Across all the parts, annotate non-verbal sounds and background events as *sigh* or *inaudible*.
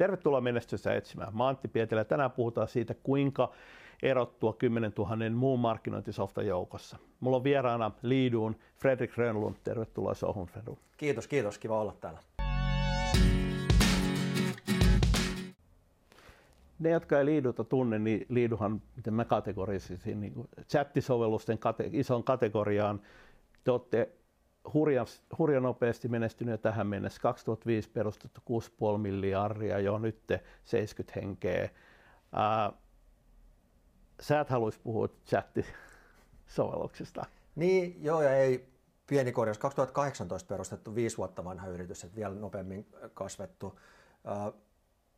Tervetuloa menestystä etsimään. Mä Antti Pietilä. Tänään puhutaan siitä, kuinka erottua 10 000 muun markkinointisoftan joukossa. Mulla on vieraana Liiduun Fredrik Rönnlund. Tervetuloa Sohun, Fredrik. Kiitos, kiitos. Kiva olla täällä. ne, jotka ei Liiduta tunne, niin Liiduhan, miten mä kategorisin, niin chattisovellusten kate, ison kategoriaan. Te olette hurjan, hurjan nopeasti menestyneet tähän mennessä. 2005 perustettu 6,5 miljardia, jo nyt 70 henkeä. Ää, sä et haluaisi puhua chattisovelluksesta. *laughs* Niin, joo ja ei pieni korjaus. 2018 perustettu viisi vuotta vanha yritys, että vielä nopeammin kasvettu.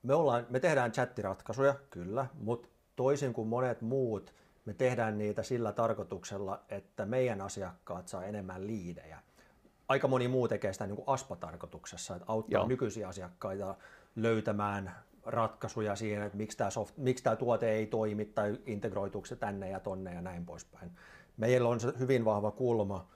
Me, ollaan, me tehdään chattiratkaisuja, kyllä, mutta toisin kuin monet muut, me tehdään niitä sillä tarkoituksella, että meidän asiakkaat saa enemmän liidejä. Aika moni muu tekee sitä niin kuin ASPA-tarkoituksessa, että auttaa Joo. nykyisiä asiakkaita löytämään ratkaisuja siihen, että miksi tämä, soft, miksi tämä tuote ei toimi tai integroituuko se tänne ja tonne ja näin poispäin. Meillä on se hyvin vahva kulma,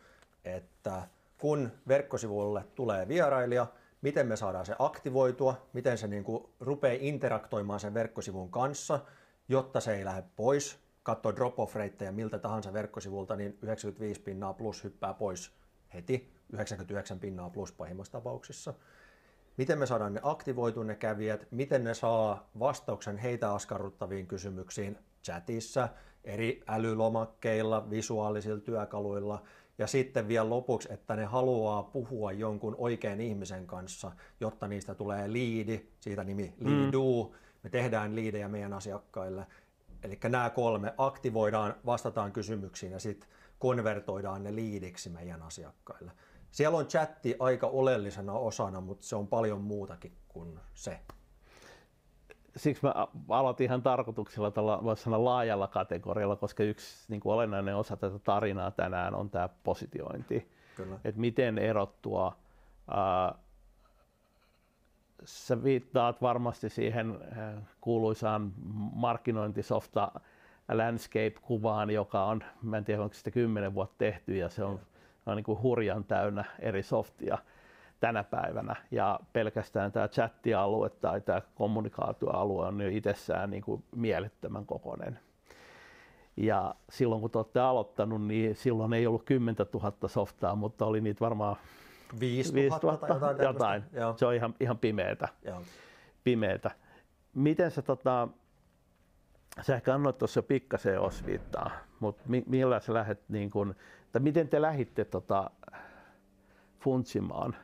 että kun verkkosivulle tulee vierailija, miten me saadaan se aktivoitua, miten se niin kuin rupeaa interaktoimaan sen verkkosivun kanssa, jotta se ei lähde pois. Katso drop-off reittejä miltä tahansa verkkosivulta, niin 95 pinnaa plus hyppää pois heti, 99 pinnaa plus pahimmassa tapauksissa. Miten me saadaan ne aktivoitu ne kävijät, miten ne saa vastauksen heitä askarruttaviin kysymyksiin chatissa, eri älylomakkeilla, visuaalisilla työkaluilla – ja sitten vielä lopuksi, että ne haluaa puhua jonkun oikean ihmisen kanssa, jotta niistä tulee liidi, siitä nimi liidu. Mm. Me tehdään liidejä meidän asiakkaille. Eli nämä kolme aktivoidaan, vastataan kysymyksiin ja sitten konvertoidaan ne liidiksi meidän asiakkaille. Siellä on chatti aika oleellisena osana, mutta se on paljon muutakin kuin se siksi mä aloitin ihan tarkoituksella tällä voisi sanoa laajalla kategorialla, koska yksi niin kuin olennainen osa tätä tarinaa tänään on tämä positiointi. Kyllä. Että miten erottua. Ää, sä viittaat varmasti siihen kuuluisaan markkinointisofta landscape-kuvaan, joka on, mä en tiedä onko sitä kymmenen vuotta tehty ja se on, on niin kuin hurjan täynnä eri softia tänä päivänä. Ja pelkästään tämä chattialue tai tämä kommunikaatioalue on jo itsessään niin kuin mielettömän kokoinen. Ja silloin kun te olette aloittanut, niin silloin ei ollut 10 000 softaa, mutta oli niitä varmaan 5000 tai jotain. jotain. Se on ihan, ihan pimeätä. pimeätä. Miten sä, tota, sä ehkä annoit tuossa pikkasen osviittaa, mutta mi, millä sä lähdet, niin kun, tai miten te lähditte tota, funtsimaan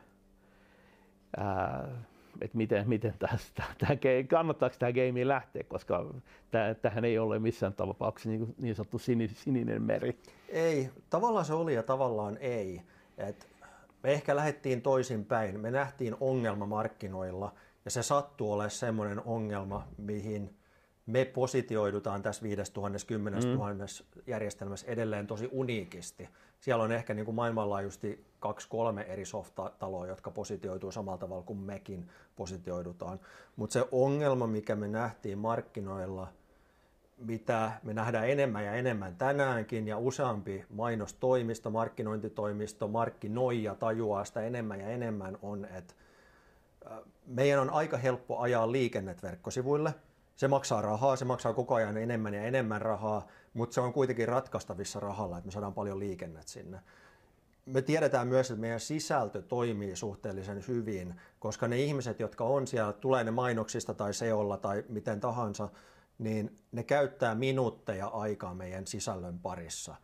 että miten, miten tästä, tämä, kannattaako tämä game lähteä, koska tähän ei ole missään tapauksessa niin, niin sanottu sininen meri. Ei, tavallaan se oli ja tavallaan ei. Et me ehkä lähdettiin toisinpäin. Me nähtiin ongelma markkinoilla ja se sattuu olemaan semmoinen ongelma, mihin – me positioidutaan tässä 5000 10 000 mm. järjestelmässä edelleen tosi uniikisti. Siellä on ehkä niin kuin maailmanlaajuisesti kaksi-kolme eri softataloa, jotka positioituu samalla tavalla kuin mekin positioidutaan. Mutta se ongelma, mikä me nähtiin markkinoilla, mitä me nähdään enemmän ja enemmän tänäänkin, ja useampi mainostoimisto, markkinointitoimisto, markkinoija tajuaa sitä enemmän ja enemmän, on, että meidän on aika helppo ajaa liikennet verkkosivuille – se maksaa rahaa, se maksaa koko ajan enemmän ja enemmän rahaa, mutta se on kuitenkin ratkaistavissa rahalla, että me saadaan paljon liikennettä sinne. Me tiedetään myös, että meidän sisältö toimii suhteellisen hyvin, koska ne ihmiset, jotka on siellä, tulee ne mainoksista tai seolla tai miten tahansa, niin ne käyttää minuutteja aikaa meidän sisällön parissa.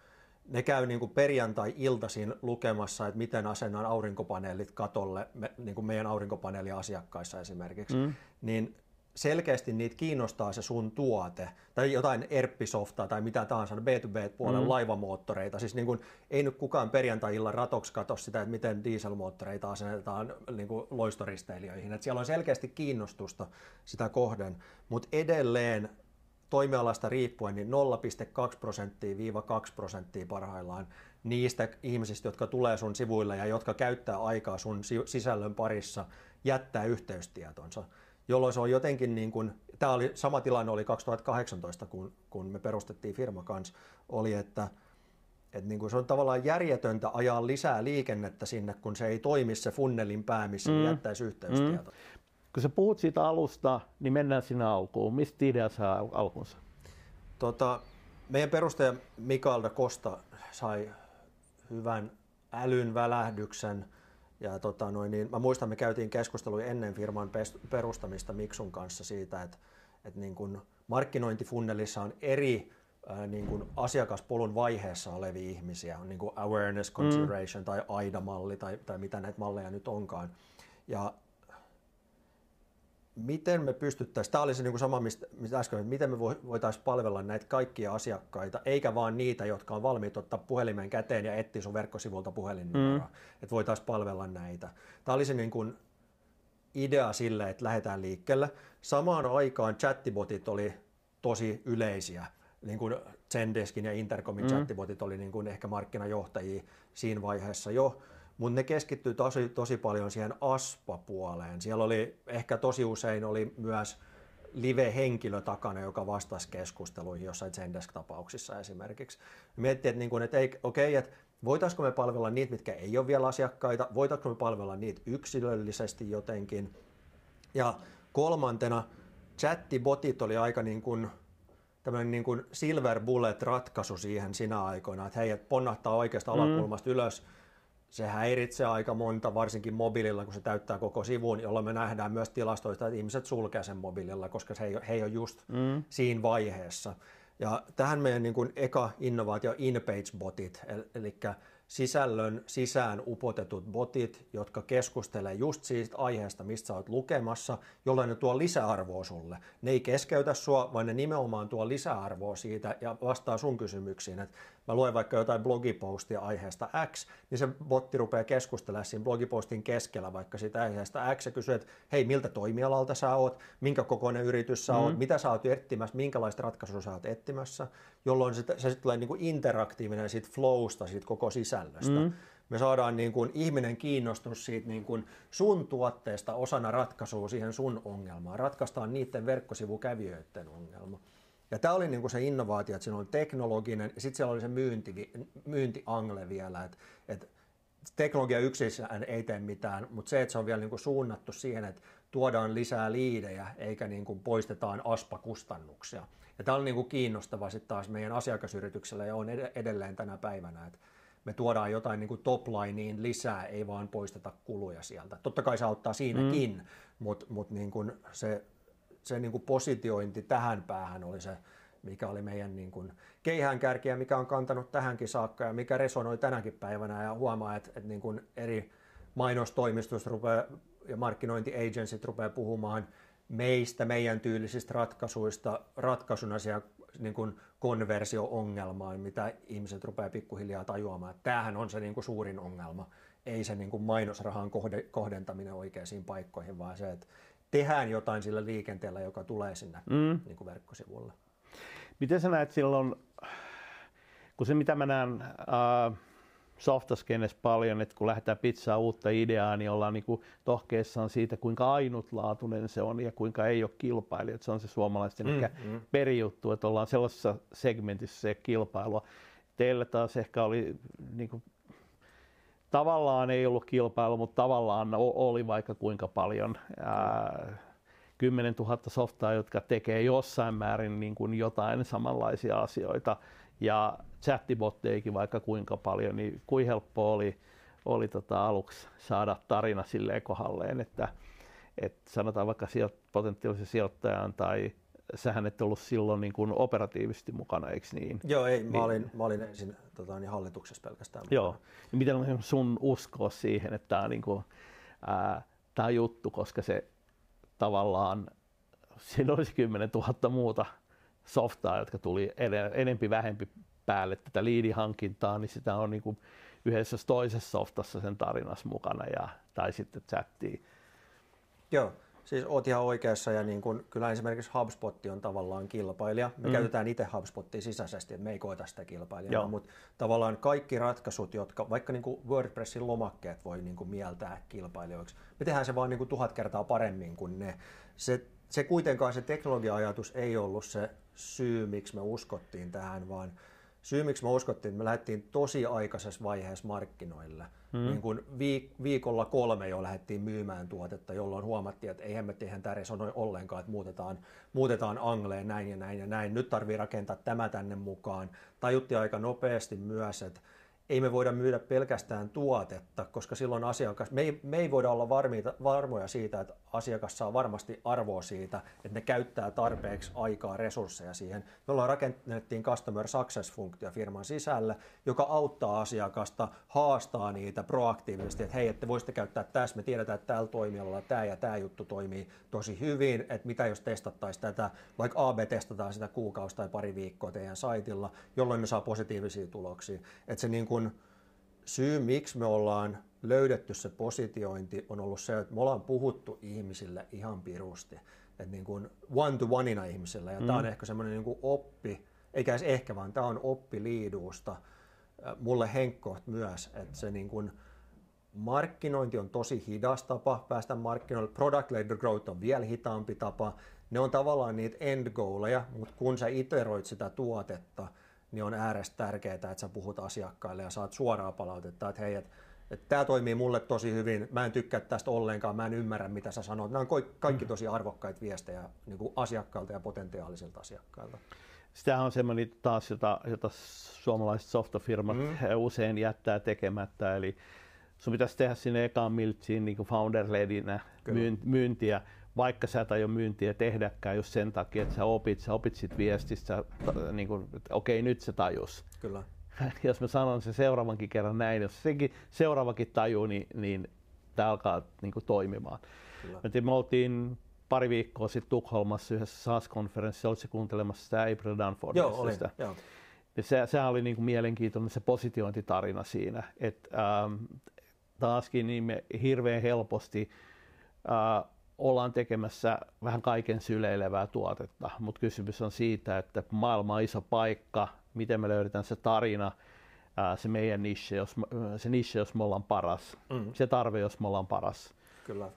Ne käy niin kuin perjantai-iltaisin lukemassa, että miten asennan aurinkopaneelit katolle, niin kuin meidän aurinkopaneeliasiakkaissa esimerkiksi. Mm. Niin selkeästi niitä kiinnostaa se sun tuote, tai jotain erppisoftaa tai mitä tahansa, B2B-puolen mm. laivamoottoreita. Siis niin kuin, ei nyt kukaan perjantai-illan ratoksi katso sitä, että miten dieselmoottoreita asennetaan niin kuin loistoristeilijöihin. Et siellä on selkeästi kiinnostusta sitä kohden, mutta edelleen toimialasta riippuen niin 0,2 prosenttia viiva 2 prosenttia parhaillaan niistä ihmisistä, jotka tulee sun sivuille ja jotka käyttää aikaa sun sisällön parissa, jättää yhteystietonsa jolloin se on jotenkin niin kuin, tämä oli sama tilanne oli 2018, kun, kun me perustettiin firma kanssa, oli, että, että niin kuin se on tavallaan järjetöntä ajaa lisää liikennettä sinne, kun se ei toimi se funnelin pää, missä mm. jättäisi yhteystieto. Mm. kun sä puhut siitä alusta, niin mennään sinne alkuun. Mistä idea saa alkunsa? Tota, meidän perustaja Mikael da Costa sai hyvän älyn välähdyksen. Ja tota noin, niin mä muistan, me käytiin keskustelua ennen firman perustamista Miksun kanssa siitä, että, että niin kuin markkinointifunnelissa on eri ää, niin kuin asiakaspolun vaiheessa olevia ihmisiä. On niin kuin awareness consideration mm. tai AIDA-malli tai, tai mitä näitä malleja nyt onkaan. Ja miten me pystyttäisiin, tämä oli se niin kuin sama, mistä, mistä äsken, että miten me voitaisiin palvella näitä kaikkia asiakkaita, eikä vaan niitä, jotka on valmiit ottaa puhelimen käteen ja etsiä sun verkkosivulta puhelinnumeroa, mm. että voitaisiin palvella näitä. Tämä oli se niin kuin idea sille, että lähdetään liikkeelle. Samaan aikaan chattibotit oli tosi yleisiä, niin kuin Zendeskin ja Intercomin mm. chattibotit oli niin kuin ehkä markkinajohtajia siinä vaiheessa jo, mutta ne keskittyy tosi, tosi paljon siihen ASPA-puoleen. Siellä oli ehkä tosi usein oli myös live-henkilö takana, joka vastasi keskusteluihin jossain Zendesk-tapauksissa esimerkiksi. Miettii, että, niin kuin, että ei, okei, että voitaisiko me palvella niitä, mitkä ei ole vielä asiakkaita, voitaisiko me palvella niitä yksilöllisesti jotenkin. Ja kolmantena chattibotit oli aika niin kuin, tämmöinen niin kuin silver bullet ratkaisu siihen sinä aikoina, että hei, että ponnahtaa oikeasta mm. alakulmasta ylös, se häiritsee aika monta, varsinkin mobiililla, kun se täyttää koko sivun, jolloin me nähdään myös tilastoista, että ihmiset sulkee sen mobiililla, koska he ei, he ei ole just mm. siinä vaiheessa. Ja tähän meidän niin kuin eka innovaatio in-page botit, eli sisällön sisään upotetut botit, jotka keskustelee just siitä aiheesta, mistä sä oot lukemassa, jolloin ne tuo lisäarvoa sulle. Ne ei keskeytä sua, vaan ne nimenomaan tuo lisäarvoa siitä ja vastaa sun kysymyksiin. Et mä luen vaikka jotain blogipostia aiheesta X, niin se botti rupeaa keskustelemaan siinä blogipostin keskellä vaikka siitä aiheesta X ja kysyy, että hei, miltä toimialalta sä oot, minkä kokoinen yritys sä oot, mm. mitä sä oot etsimässä, minkälaista ratkaisua sä oot etsimässä, jolloin se, se tulee niin kuin interaktiivinen siitä flowsta, siitä koko sisällöstä. Mm. Me saadaan niin kuin ihminen kiinnostunut siitä niin kuin sun tuotteesta osana ratkaisua siihen sun ongelmaan. Ratkaistaan niiden verkkosivukävijöiden ongelma. Ja tämä oli niin kuin se innovaatio, että siinä oli teknologinen ja sitten siellä oli se myynti, myyntiangle vielä, että, että teknologia yksissään ei tee mitään, mutta se, että se on vielä niin kuin suunnattu siihen, että tuodaan lisää liidejä eikä niin kuin poistetaan aspakustannuksia. Ja tämä on niin kuin kiinnostava sitten taas meidän asiakasyrityksellä ja on edelleen tänä päivänä, että me tuodaan jotain niin kuin toplineen lisää, ei vaan poisteta kuluja sieltä. Totta kai se auttaa siinäkin, mm. mutta mut niin kuin se se niin kuin positiointi tähän päähän oli se, mikä oli meidän niin kuin keihäänkärkiä, mikä on kantanut tähänkin saakka ja mikä resonoi tänäkin päivänä ja huomaa, että, että niin kuin eri mainostoimistot rupeaa, ja markkinointiagencit rupeaa puhumaan meistä, meidän tyylisistä ratkaisuista ratkaisuna siellä niin kuin konversio-ongelmaan, mitä ihmiset rupeaa pikkuhiljaa tajuamaan. Että tämähän on se niin kuin suurin ongelma, ei se niin kuin mainosrahan kohdentaminen oikeisiin paikkoihin, vaan se, että tehdään jotain sillä liikenteellä, joka tulee sinne mm. niin kuin verkkosivulle. Miten sä näet silloin, kun se mitä mä näen äh, softaskenessä paljon, että kun lähdetään pizzaa uutta ideaa, niin ollaan niin kuin tohkeessaan siitä, kuinka ainutlaatuinen se on ja kuinka ei ole kilpailija. Se on se suomalaisten mm, ehkä mm. perijuttu, että ollaan sellaisessa segmentissä se kilpailua. Teillä taas ehkä oli niin kuin tavallaan ei ollut kilpailu, mutta tavallaan oli vaikka kuinka paljon. Ää, 10 000 softaa, jotka tekee jossain määrin niin kuin jotain samanlaisia asioita ja chattibotteikin vaikka kuinka paljon, niin kuin helppo oli, oli tota aluksi saada tarina silleen kohdalleen, että, että sanotaan vaikka sijo- potentiaalisen sijoittajan tai sähän et ollut silloin niin kuin operatiivisesti mukana, eikö niin? Joo, ei, mä, niin, olin, mä olin ensin tota, niin hallituksessa pelkästään mukana. Joo, niin miten on sun uskoa siihen, että tämä on, niin kuin, ää, tämä juttu, koska se tavallaan, siinä olisi 10 000 muuta softaa, jotka tuli enempi vähempi päälle tätä liidihankintaa, niin sitä on niin kuin yhdessä toisessa softassa sen tarinassa mukana ja, tai sitten chattiin. Joo, Siis oot ihan oikeassa ja niin kun, kyllä esimerkiksi HubSpot on tavallaan kilpailija. Me mm. käytetään itse HubSpotia sisäisesti, että me ei koeta sitä kilpailijaa, mutta tavallaan kaikki ratkaisut, jotka vaikka niin kuin WordPressin lomakkeet voi niin kuin mieltää kilpailijoiksi, me tehdään se vaan niin kuin tuhat kertaa paremmin kuin ne. Se, se kuitenkaan se teknologia-ajatus ei ollut se syy, miksi me uskottiin tähän, vaan syy, miksi me uskottiin, että me lähdettiin tosi aikaisessa vaiheessa markkinoille. Mm. Niin kuin viik- viikolla kolme jo lähdettiin myymään tuotetta, jolloin huomattiin, että eihän me tehdä tämä resonoi ollenkaan, että muutetaan, muutetaan Angleen näin ja näin ja näin. Nyt tarvii rakentaa tämä tänne mukaan. Tajuttiin aika nopeasti myös, että ei me voida myydä pelkästään tuotetta, koska silloin asiakas, me ei, me ei voida olla varmiita, varmoja siitä, että asiakas saa varmasti arvoa siitä, että ne käyttää tarpeeksi aikaa, resursseja siihen. Me ollaan rakennettiin Customer Success-funktio firman sisällä, joka auttaa asiakasta, haastaa niitä proaktiivisesti, että hei, että voisitte käyttää tässä, me tiedetään, että tällä toimialalla tämä ja tämä juttu toimii tosi hyvin, että mitä jos testattaisiin tätä, vaikka AB testataan sitä kuukausi tai pari viikkoa teidän saitilla, jolloin ne saa positiivisia tuloksia. Että se niin kuin, syy, miksi me ollaan löydetty se positiointi, on ollut se, että me ollaan puhuttu ihmisille ihan pirusti. Että niin kuin one-to-oneina ihmisillä. Ja mm. tämä on ehkä semmoinen niin oppi, eikä edes ehkä, vaan tämä on oppi liiduusta. Mulle henkkoht myös, että se niin kuin, markkinointi on tosi hidas tapa päästä markkinoille. Product-led growth on vielä hitaampi tapa. Ne on tavallaan niitä end goaleja, mutta kun sä iteroit sitä tuotetta, niin on äärestä tärkeää, että sä puhut asiakkaille ja saat suoraa palautetta, että hei, että tämä toimii mulle tosi hyvin, mä en tykkää tästä ollenkaan, mä en ymmärrä mitä sä sanot. Nämä on kaikki tosi arvokkaita viestejä niin kuin asiakkailta ja potentiaalisilta asiakkailta. Sitähän on semmoinen taas, jota, jota suomalaiset softafirmat mm. usein jättää tekemättä, eli sun pitäisi tehdä sinne ekaan miltsiin niin founder-ledinä myyntiä, vaikka sä et aio myyntiä tehdäkään just sen takia, että sä opit, sä opit sit viestistä, niin kuin, että okei nyt se tajus. Kyllä. *laughs* jos mä sanon sen seuraavankin kerran näin, jos senkin seuraavakin tajuu, niin, niin tämä alkaa niin kuin, toimimaan. Kyllä. Me oltiin pari viikkoa sitten Tukholmassa yhdessä SaaS-konferenssissa, oletko kuuntelemassa sitä April Dunfordista? Joo, olin. Joo. Ja se, sehän oli niin kuin mielenkiintoinen se positiointitarina siinä, että ähm, taaskin niin me hirveän helposti äh, ollaan tekemässä vähän kaiken syleilevää tuotetta, mutta kysymys on siitä, että maailma on iso paikka, miten me löydetään se tarina, se meidän niche, jos, se niche, jos me ollaan paras, mm. se tarve, jos me ollaan paras. Kyllä.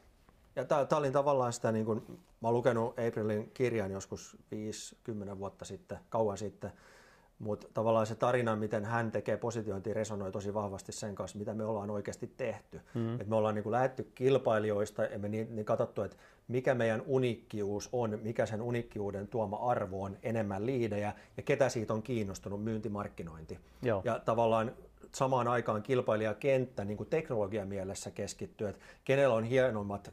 Ja tämä oli tavallaan sitä, niin kun, mä oon lukenut Aprilin kirjan joskus 5-10 vuotta sitten, kauan sitten, mutta tavallaan se tarina, miten hän tekee positiointia, resonoi tosi vahvasti sen kanssa, mitä me ollaan oikeasti tehty. Mm. Et me ollaan niin lähetty kilpailijoista ja me niin, niin katsottu, että mikä meidän unikkius on, mikä sen unikkiuden tuoma arvo on, enemmän liidejä ja ketä siitä on kiinnostunut myyntimarkkinointi. Joo. Ja tavallaan samaan aikaan kilpailijakenttä niin kuin teknologian mielessä keskittyy, että kenellä on hienommat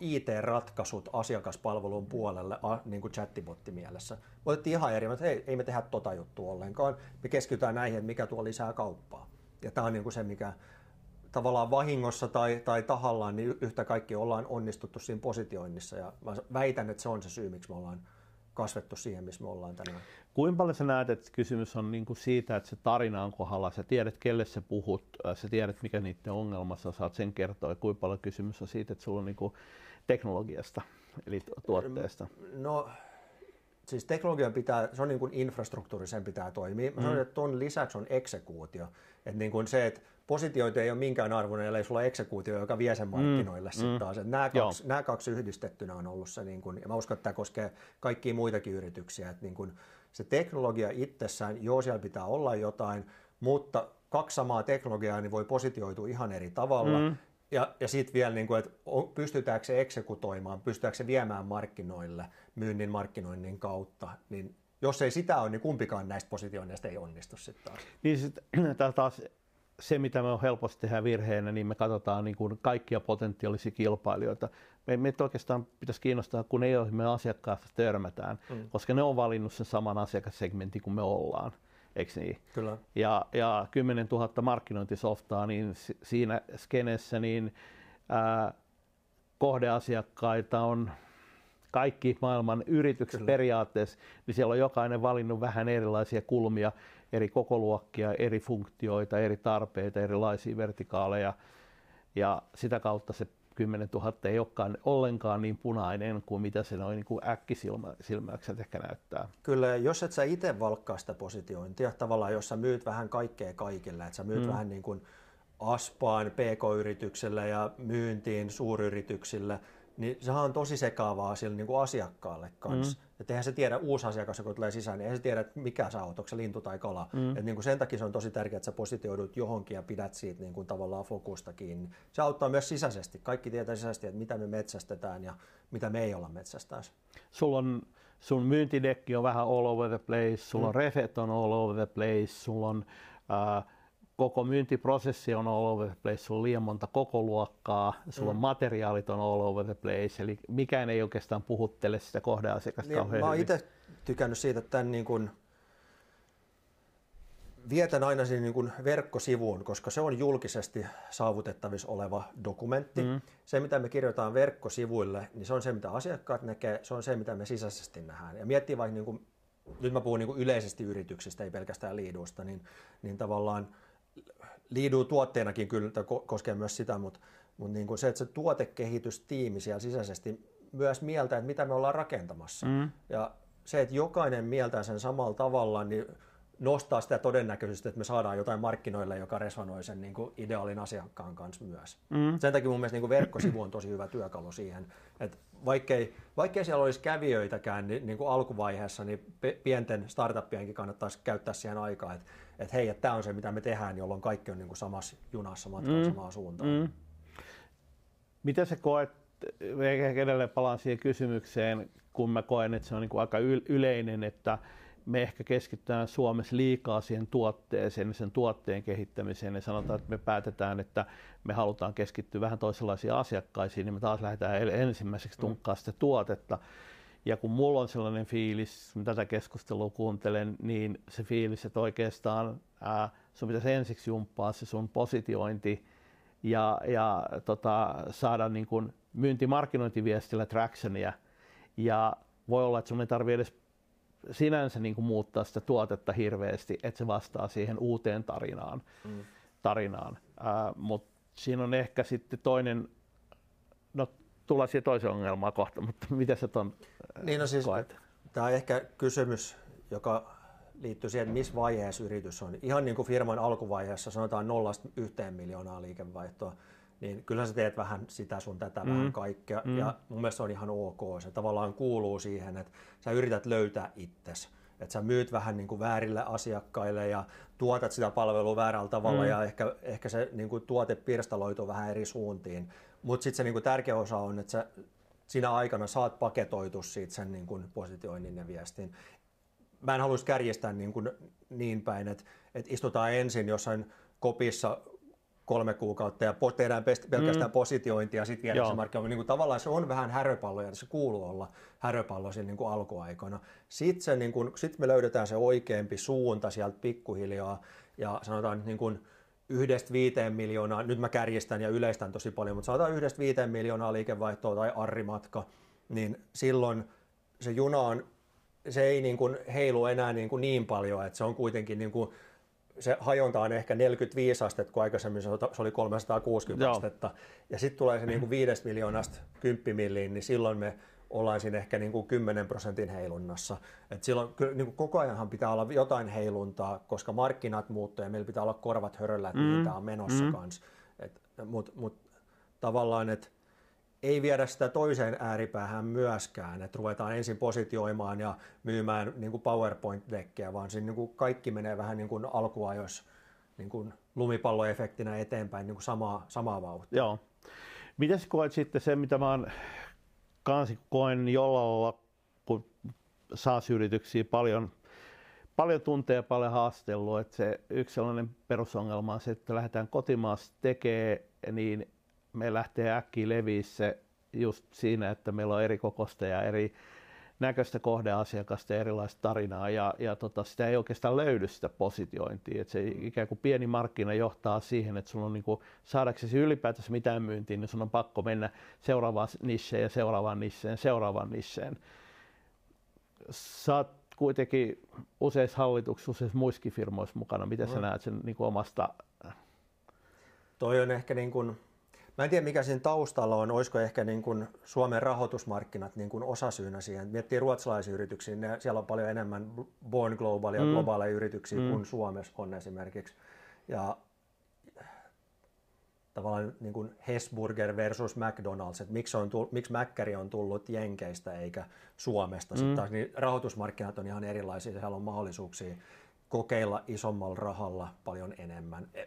IT-ratkaisut asiakaspalvelun puolelle niin kuin chattibotti mielessä. Otettiin ihan eri, että hei, ei me tehdä tota juttua ollenkaan, me keskitytään näihin, että mikä tuo lisää kauppaa. Ja tämä on niin kuin se, mikä tavallaan vahingossa tai, tai tahallaan, niin yhtä kaikki ollaan onnistuttu siinä positioinnissa. Ja mä väitän, että se on se syy, miksi me ollaan kasvettu siihen, missä me ollaan tänään. Kuinka paljon sä näet, että kysymys on niin kuin siitä, että se tarina on kohdalla, sä tiedät, kelle sä puhut, äh, sä tiedät, mikä niiden ongelmassa, saat sen kertoa, ja kuinka paljon kysymys on siitä, että sulla on niin kuin teknologiasta, eli tuotteesta? No, siis teknologian pitää, se on niin kuin infrastruktuuri, sen pitää toimia. Mä mm. sanon, että tuon lisäksi on eksekuutio. Että niin kuin se, että positiointi ei ole minkään arvoinen, ellei sulla ole eksekuutio, joka vie sen markkinoille mm. sitten taas. Että nämä, kaksi, nämä kaksi yhdistettynä on ollut se, niin kuin, ja mä uskon, että tämä koskee kaikkia muitakin yrityksiä, että niin kuin, se teknologia itsessään, joo siellä pitää olla jotain, mutta kaksi samaa teknologiaa niin voi positioitua ihan eri tavalla. Mm. Ja, ja sitten vielä, niin kuin, että pystytäänkö se eksekutoimaan, pystytäänkö se viemään markkinoille myynnin markkinoinnin kautta, niin jos ei sitä ole, niin kumpikaan näistä positioinneista ei onnistu sitten taas. Niin sitten *clears throat* taas se, mitä me on helposti tehdä virheenä, niin me katsotaan niin kuin kaikkia potentiaalisia kilpailijoita. Me, meitä oikeastaan pitäisi kiinnostaa, kun ei ole me asiakkaasta törmätään, mm. koska ne on valinnut sen saman asiakassegmentin kuin me ollaan. Eikö niin? Kyllä. Ja, ja 10 000 markkinointisoftaa, niin siinä skenessä niin ää, kohdeasiakkaita on kaikki maailman yritykset Kyllä. periaatteessa, niin siellä on jokainen valinnut vähän erilaisia kulmia, eri kokoluokkia, eri funktioita, eri tarpeita, erilaisia vertikaaleja. Ja sitä kautta se 10 000 ei olekaan ollenkaan niin punainen kuin mitä se noin niin äkkisilmäykset ehkä näyttää. Kyllä, jos et sä itse valkkaa sitä positiointia, tavallaan jos sä myyt vähän kaikkea kaikille, että sä myyt mm. vähän niin kuin aspaan pk-yritykselle ja myyntiin suuryrityksille, niin sehän on tosi sekaavaa sille niin kuin asiakkaalle kanssa. Mm. Että eihän se tiedä, uusi asiakas, kun tulee sisään, niin eihän se tiedä, mikä sä oot, onko se lintu tai kala. Mm. Et niin kuin sen takia se on tosi tärkeää, että sä positioidut johonkin ja pidät siitä niin kuin tavallaan fokusta kiinni. Se auttaa myös sisäisesti. Kaikki tietää sisäisesti, että mitä me metsästetään ja mitä me ei olla metsästäessä. Sulla on, sun myyntidekki on vähän all over the place, sulla mm. on refet on all over the place, sulla on äh, koko myyntiprosessi on all over the place, sulla on liian monta koko luokkaa, sulla mm. materiaalit on all over the place, eli mikään ei oikeastaan puhuttele sitä kohdeasiakasta niin, kauhean Mä oon itse tykännyt siitä, että tämän niin kuin, vietän aina sinne niin kuin verkkosivuun, koska se on julkisesti saavutettavissa oleva dokumentti. Mm. Se, mitä me kirjoitetaan verkkosivuille, niin se on se, mitä asiakkaat näkee, se on se, mitä me sisäisesti nähdään. Ja miettii vaikka, niin kuin, nyt mä puhun niin kuin yleisesti yrityksistä, ei pelkästään liidusta, niin, niin tavallaan liiduu tuotteenakin kyllä, koskee myös sitä, mutta, mutta niin kuin se, että se tuotekehitystiimi siellä sisäisesti myös mieltä, että mitä me ollaan rakentamassa. Mm. Ja se, että jokainen mieltää sen samalla tavalla, niin nostaa sitä todennäköisesti, että me saadaan jotain markkinoille, joka resonoi sen niin kuin ideaalin asiakkaan kanssa myös. Mm. Sen takia mun mielestä niin kuin verkkosivu on tosi hyvä työkalu siihen, että vaikkei, vaikkei siellä olisi kävijöitäkään niin, niin kuin alkuvaiheessa, niin pienten startuppienkin kannattaisi käyttää siihen aikaa, että, että hei, että tämä on se, mitä me tehdään, jolloin kaikki on niin kuin samassa junassa matkalla mm. samaan suuntaan. Mm. Miten sä koet, edelleen palaan siihen kysymykseen, kun mä koen, että se on niin kuin aika yleinen, että me ehkä keskitytään Suomessa liikaa siihen tuotteeseen, sen tuotteen kehittämiseen ja sanotaan, että me päätetään, että me halutaan keskittyä vähän toisenlaisiin asiakkaisiin, niin me taas lähdetään ensimmäiseksi mm. tunkkaa sitä tuotetta. Ja kun mulla on sellainen fiilis, kun tätä keskustelua kuuntelen, niin se fiilis, että oikeastaan ää, sun pitäisi ensiksi jumppaa se sun positiointi ja, ja tota, saada niin kuin myyntimarkkinointiviestillä tractionia. Ja voi olla, että sun ei tarvitse edes sinänsä niin kuin muuttaa sitä tuotetta hirveästi, että se vastaa siihen uuteen tarinaan. Mm. tarinaan. Äh, Mutta siinä on ehkä sitten toinen, no tullaan siihen toiseen ongelmaan kohta, *laughs* mutta miten se ton niin no siis, koet? Tämä on ehkä kysymys, joka liittyy siihen, että missä vaiheessa yritys on. Ihan niin kuin firman alkuvaiheessa sanotaan nollasta yhteen miljoonaa liikevaihtoa, niin kyllä sä teet vähän sitä sun tätä mm. vähän kaikkea. Mm. Ja mun mielestä se on ihan ok. Se tavallaan kuuluu siihen, että sä yrität löytää itsesi. Että sä myyt vähän niin kuin väärille asiakkaille ja tuotat sitä palvelua väärällä tavalla mm. ja ehkä, ehkä se niin kuin tuote pirstaloituu vähän eri suuntiin. Mutta sitten se niin kuin tärkeä osa on, että sä siinä aikana saat paketoitu siitä sen niin kuin positioinnin ja viestin. Mä en haluaisi kärjestää niin, kuin niin päin, että, että istutaan ensin jossain kopissa kolme kuukautta ja tehdään pelkästään mm. positiointia ja sitten viedään se markkinoille. Niin kuin tavallaan se on vähän häröpallo ja se kuuluu olla häröpallo siinä niin kuin alkuaikoina. Sitten se, niin kuin, sit me löydetään se oikeampi suunta sieltä pikkuhiljaa ja sanotaan niin kuin yhdestä viiteen miljoonaa, nyt mä kärjistän ja yleistän tosi paljon, mutta sanotaan yhdestä viiteen miljoonaa liikevaihtoa tai arrimatka, niin silloin se juna on, se ei niin kuin heilu enää niin, kuin niin paljon, että se on kuitenkin niin kuin se hajonta on ehkä 45 astetta, kun aikaisemmin se oli 360 Joo. astetta. Ja sitten tulee se niin kuin 5 miljoonasta 10 milliin, niin silloin me ollaan siinä ehkä niin kuin 10 prosentin heilunnassa. Et silloin kyllä niin kuin koko ajanhan pitää olla jotain heiluntaa, koska markkinat muuttuu ja meillä pitää olla korvat höröllä, että mm. mitä on menossa mm. kanssa. Mutta mut, tavallaan, että ei viedä sitä toiseen ääripäähän myöskään, että ruvetaan ensin positioimaan ja myymään niin kuin PowerPoint-dekkejä, vaan siinä niin kuin kaikki menee vähän niin kuin alkuajoissa niin kuin lumipalloefektinä eteenpäin niin kuin samaa, samaa vauhtia. Joo. Mitäs koet sitten se, mitä mä oon kansi koen jollain kun saa yrityksiä paljon, paljon tunteja, paljon haastellut, että se yksi sellainen perusongelma on se, että lähdetään kotimaassa tekemään, niin me lähtee äkkiä leviä se just siinä, että meillä on eri kokosta ja eri näköistä kohdeasiakasta ja erilaista tarinaa ja, ja tota, sitä ei oikeastaan löydy sitä positiointia. Et se ikään kuin pieni markkina johtaa siihen, että sun on niin kuin, saadaksesi ylipäätänsä mitään myyntiin, niin sun on pakko mennä seuraavaan nisseen ja seuraavaan nisseen, seuraavaan nisseen. Sä kuitenkin useissa hallituksissa, useissa muissakin firmoissa mukana. Miten no. sä näet sen niin kuin omasta? Toi on ehkä niin kuin Mä en tiedä, mikä siinä taustalla on. Olisiko ehkä niin kuin Suomen rahoitusmarkkinat niin kuin osasyynä siihen. Miettii ruotsalaisia yrityksiä, ne, siellä on paljon enemmän Born Global ja mm. globaaleja yrityksiä mm. kuin Suomessa on esimerkiksi. Ja tavallaan niin kuin Hesburger versus McDonald's, että miksi, on tullut, miksi Mäkkäri on tullut Jenkeistä eikä Suomesta. Mm. Sitten taas niin rahoitusmarkkinat on ihan erilaisia, siellä on mahdollisuuksia kokeilla isommalla rahalla paljon enemmän. E,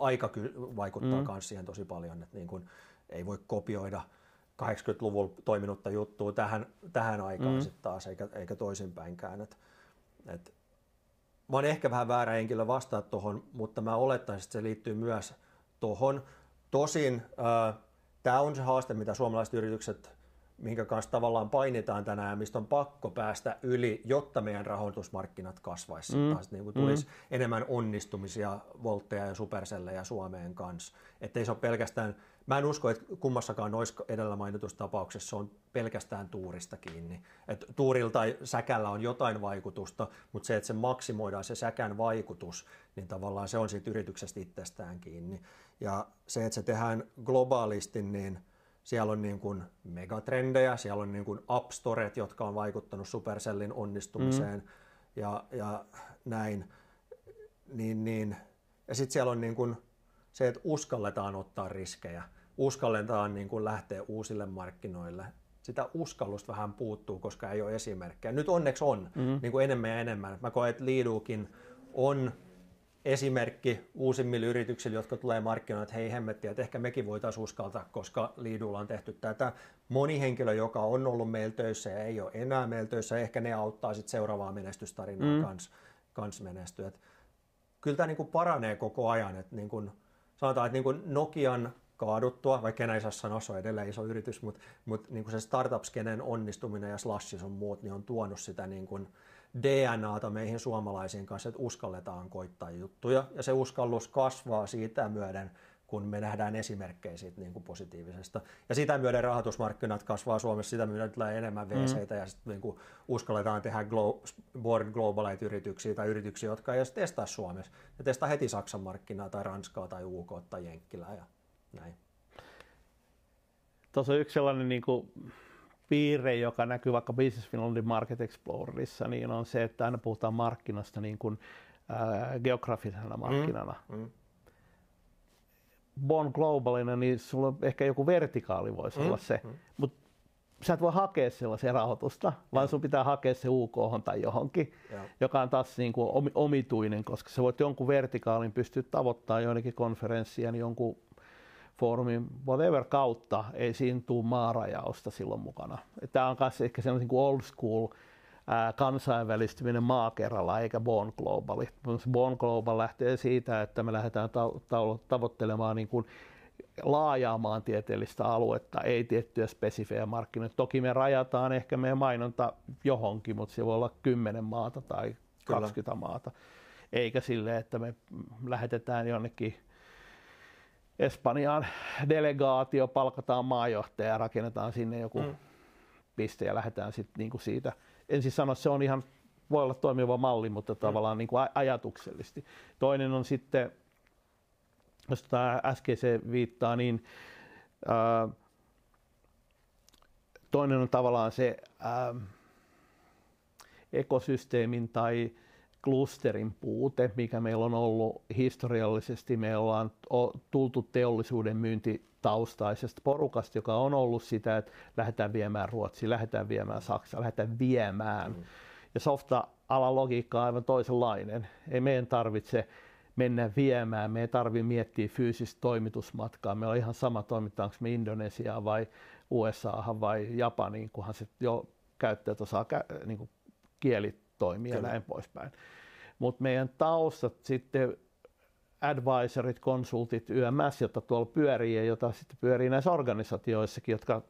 aika vaikuttaa myös mm. siihen tosi paljon, että niin kuin ei voi kopioida 80-luvulla toiminutta juttua tähän, tähän aikaan mm. sitten taas, eikä, eikä toisinpäinkään. Et, et, mä oon ehkä vähän väärä henkilö vastaa tuohon, mutta mä olettaisin, että se liittyy myös tuohon. Tosin äh, tämä on se haaste, mitä suomalaiset yritykset minkä kanssa tavallaan painitaan tänään ja mistä on pakko päästä yli, jotta meidän rahoitusmarkkinat kasvaisi. Mm. Taas niin kuin tulisi mm. enemmän onnistumisia Voltteja ja Supercellejä Suomeen kanssa. Että ei se ole pelkästään, mä en usko, että kummassakaan noissa edellä mainitussa tapauksessa on pelkästään tuurista kiinni. Et tuurilla tai säkällä on jotain vaikutusta, mutta se, että se maksimoidaan se säkän vaikutus, niin tavallaan se on siitä yrityksestä itsestään kiinni. Ja se, että se tehdään globaalisti, niin – siellä on niin kuin megatrendejä, siellä on niin kuin App Storet, jotka on vaikuttanut Supercellin onnistumiseen mm. ja, ja näin. Niin, niin. Ja sitten siellä on niin kuin se, että uskalletaan ottaa riskejä, uskalletaan niin kuin lähteä uusille markkinoille. Sitä uskallusta vähän puuttuu, koska ei ole esimerkkejä. Nyt onneksi on mm. niin kuin enemmän ja enemmän. Mä koen, että Liidukin on esimerkki uusimmille yrityksille, jotka tulee markkinoille, että hei hemmettiä, että ehkä mekin voitaisiin uskaltaa, koska Liidulla on tehty tätä. Moni henkilö, joka on ollut meillä töissä ja ei ole enää meillä töissä, ehkä ne auttaa sitten seuraavaa menestystarinaa mm. kans, kans menestyä. Et kyllä tämä niin paranee koko ajan. Et niin kuin, sanotaan, että niin Nokian kaaduttua, vaikka enää ei saa sanoa, se on edelleen iso yritys, mutta, mutta niin kuin se startup-skenen onnistuminen ja slashis on muut, niin on tuonut sitä niin kuin, DNAta meihin suomalaisiin kanssa, että uskalletaan koittaa juttuja. Ja se uskallus kasvaa siitä myöden, kun me nähdään esimerkkejä siitä niin kuin positiivisesta. Ja sitä myöden rahoitusmarkkinat kasvaa Suomessa, sitä myöden tulee enemmän VCitä mm. ja sitten niin kuin uskalletaan tehdä glo- born globaleita yrityksiä tai yrityksiä, jotka ei edes testaa Suomessa. Ne testaa heti Saksan markkinaa tai Ranskaa tai UK tai Jenkkilää ja näin. Tuossa on yksi sellainen niin kuin piirre, joka näkyy vaikka Business Finlandin Market Explorerissa, niin on se, että aina puhutaan markkinasta niin kuin, ää, geografisena mm, markkinana. Mm, mm. Bon globalina, niin sulla ehkä joku vertikaali voisi mm, olla se, mm. mutta sä et voi hakea sellaisia rahoitusta, vaan ja. sun pitää hakea se UK tai johonkin, ja. joka on taas niin kuin omituinen, koska sä voit jonkun vertikaalin pystyä tavoittamaan jonnekin konferenssien, jonkun foorumin whatever kautta ei siinä tule maarajausta silloin mukana. Tämä on myös ehkä sellainen niin old school ää, kansainvälistyminen maakerralla eikä Born Global. Born Global lähtee siitä, että me lähdetään ta- ta- tavoittelemaan niin kuin laajaa maantieteellistä aluetta, ei tiettyjä spesifejä markkinoita. Toki me rajataan ehkä meidän mainonta johonkin, mutta se voi olla 10 maata tai 20 Kyllä. maata. Eikä sille, että me lähetetään jonnekin Espanjaan delegaatio, palkataan maajohtaja ja rakennetaan sinne joku mm. piste ja lähdetään sitten niinku siitä. En siis sano, että se on ihan, voi olla toimiva malli, mutta mm. tavallaan niinku ajatuksellisesti. Toinen on sitten, jos tämä äskeiseen viittaa, niin ää, toinen on tavallaan se ää, ekosysteemin tai klusterin puute, mikä meillä on ollut historiallisesti. Me ollaan tultu teollisuuden myyntitaustaisesta porukasta, joka on ollut sitä, että lähdetään viemään Ruotsi, lähdetään viemään Saksa, lähdetään viemään. Mm. Ja softa-alan logiikka on aivan toisenlainen. Ei meidän tarvitse mennä viemään, me ei tarvitse miettiä fyysistä toimitusmatkaa. Meillä on ihan sama, toimittaanko me Indonesiaan vai USAhan vai Japaniin, kunhan se jo käyttäjät osaa niin kuin kielit toimia ja näin poispäin. Mutta meidän taustat sitten advisorit, konsultit, YMS, jota tuolla pyörii ja jota sitten pyörii näissä organisaatioissakin, jotka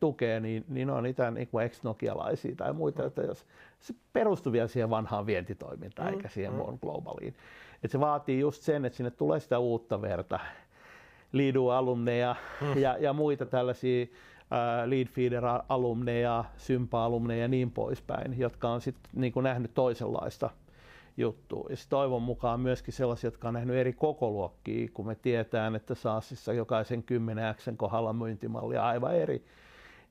tukee, niin, niin on niitä niin kuin ex-nokialaisia tai muita, mm. että jos se perustuu vielä siihen vanhaan vientitoimintaan mm. eikä siihen mm. muun globaaliin. Et se vaatii just sen, että sinne tulee sitä uutta verta, Lidu-alumneja mm. ja, ja muita tällaisia Leadfeeder-alumneja, Sympa-alumneja ja niin poispäin, jotka on sitten niin nähnyt toisenlaista juttua. Ja toivon mukaan myöskin sellaisia, jotka on nähnyt eri kokoluokkia, kun me tietään, että SaaSissa jokaisen 10 X kohdalla myyntimalli aivan eri.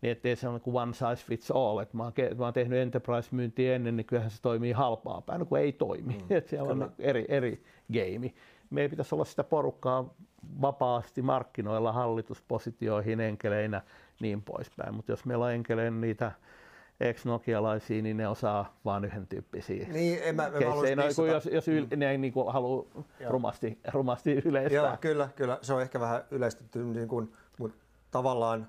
Niin ettei se ole niin one size fits all. Että mä, oon, mä oon tehnyt enterprise-myyntiä ennen, niin kyllähän se toimii halpaa päin, kun ei toimi. Mm, *laughs* että siellä kyllä. on eri, eri game. Meidän pitäisi olla sitä porukkaa vapaasti markkinoilla hallituspositioihin enkeleinä niin poispäin. Mutta jos meillä on enkeleinä niitä ex-nokialaisia, niin ne osaa vain yhden tyyppisiä Niin, en mä, en mä keissejä. No, kun jos, jos yl, ne ei niin halua Joo. rumasti, rumasti yleistää. Joo, kyllä, kyllä. Se on ehkä vähän yleistetty, niin kuin, mutta tavallaan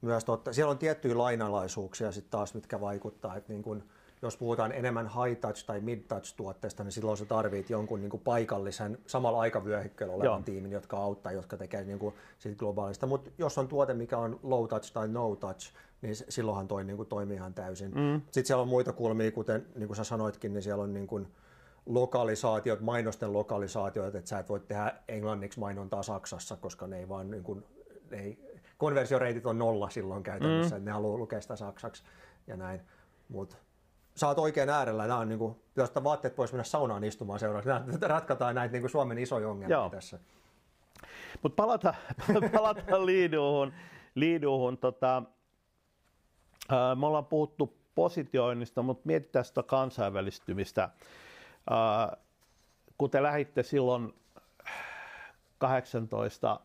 myös totta. Siellä on tiettyjä lainalaisuuksia sitten taas, mitkä vaikuttaa. Että niin kuin, jos puhutaan enemmän high touch tai mid touch tuotteesta, niin silloin sä tarvit jonkun niin kuin paikallisen samalla aikavyöhykkeellä olevan Joo. tiimin, jotka auttaa, jotka tekee niin kuin siitä globaalista. Mutta jos on tuote, mikä on low touch tai no touch, niin silloinhan toi niin kuin toimii ihan täysin. Mm. Sitten siellä on muita kulmia, kuten niin kuin sä sanoitkin, niin siellä on niin kuin lokalisaatiot, mainosten lokalisaatiot, että sä et voi tehdä englanniksi mainontaa Saksassa, koska ne ei vaan niin kuin, ne ei, konversioreitit on nolla silloin käytännössä, mm. että ne haluaa lukea sitä saksaksi ja näin. Mutta sä oot oikein äärellä, nämä on niin kuin, jos vaatteet pois mennä saunaan istumaan seuraavaksi, nämä ratkataan näitä niin kuin Suomen isoja ongelmia Joo. tässä. Mutta palata, *laughs* palataan liiduuhun. liiduuhun tota, ää, me ollaan puhuttu positioinnista, mutta mietitään sitä kansainvälistymistä. Ää, kun te lähditte silloin 18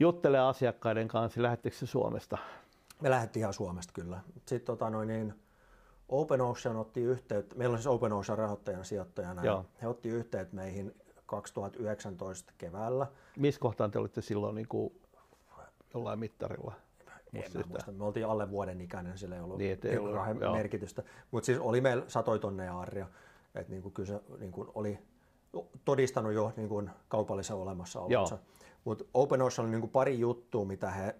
juttele asiakkaiden kanssa, lähettekö se Suomesta? Me lähdettiin ihan Suomesta kyllä. Sitten tota noin, niin Open Ocean otti yhteyttä, meillä on siis Open Ocean rahoittajana sijoittajana, Joo. he otti yhteyttä meihin 2019 keväällä. Missä kohtaan te olitte silloin niin kuin jollain mittarilla? En mä muista, me oltiin alle vuoden ikäinen, sillä ei ollut Niin, ei niinku ollut, merkitystä. Mutta siis oli meillä satoi tonneja arja, että niinku kyllä se niinku oli todistanut jo niinku kaupallisen olemassaolonsa. Mutta Open Ocean oli niinku pari juttua, mitä he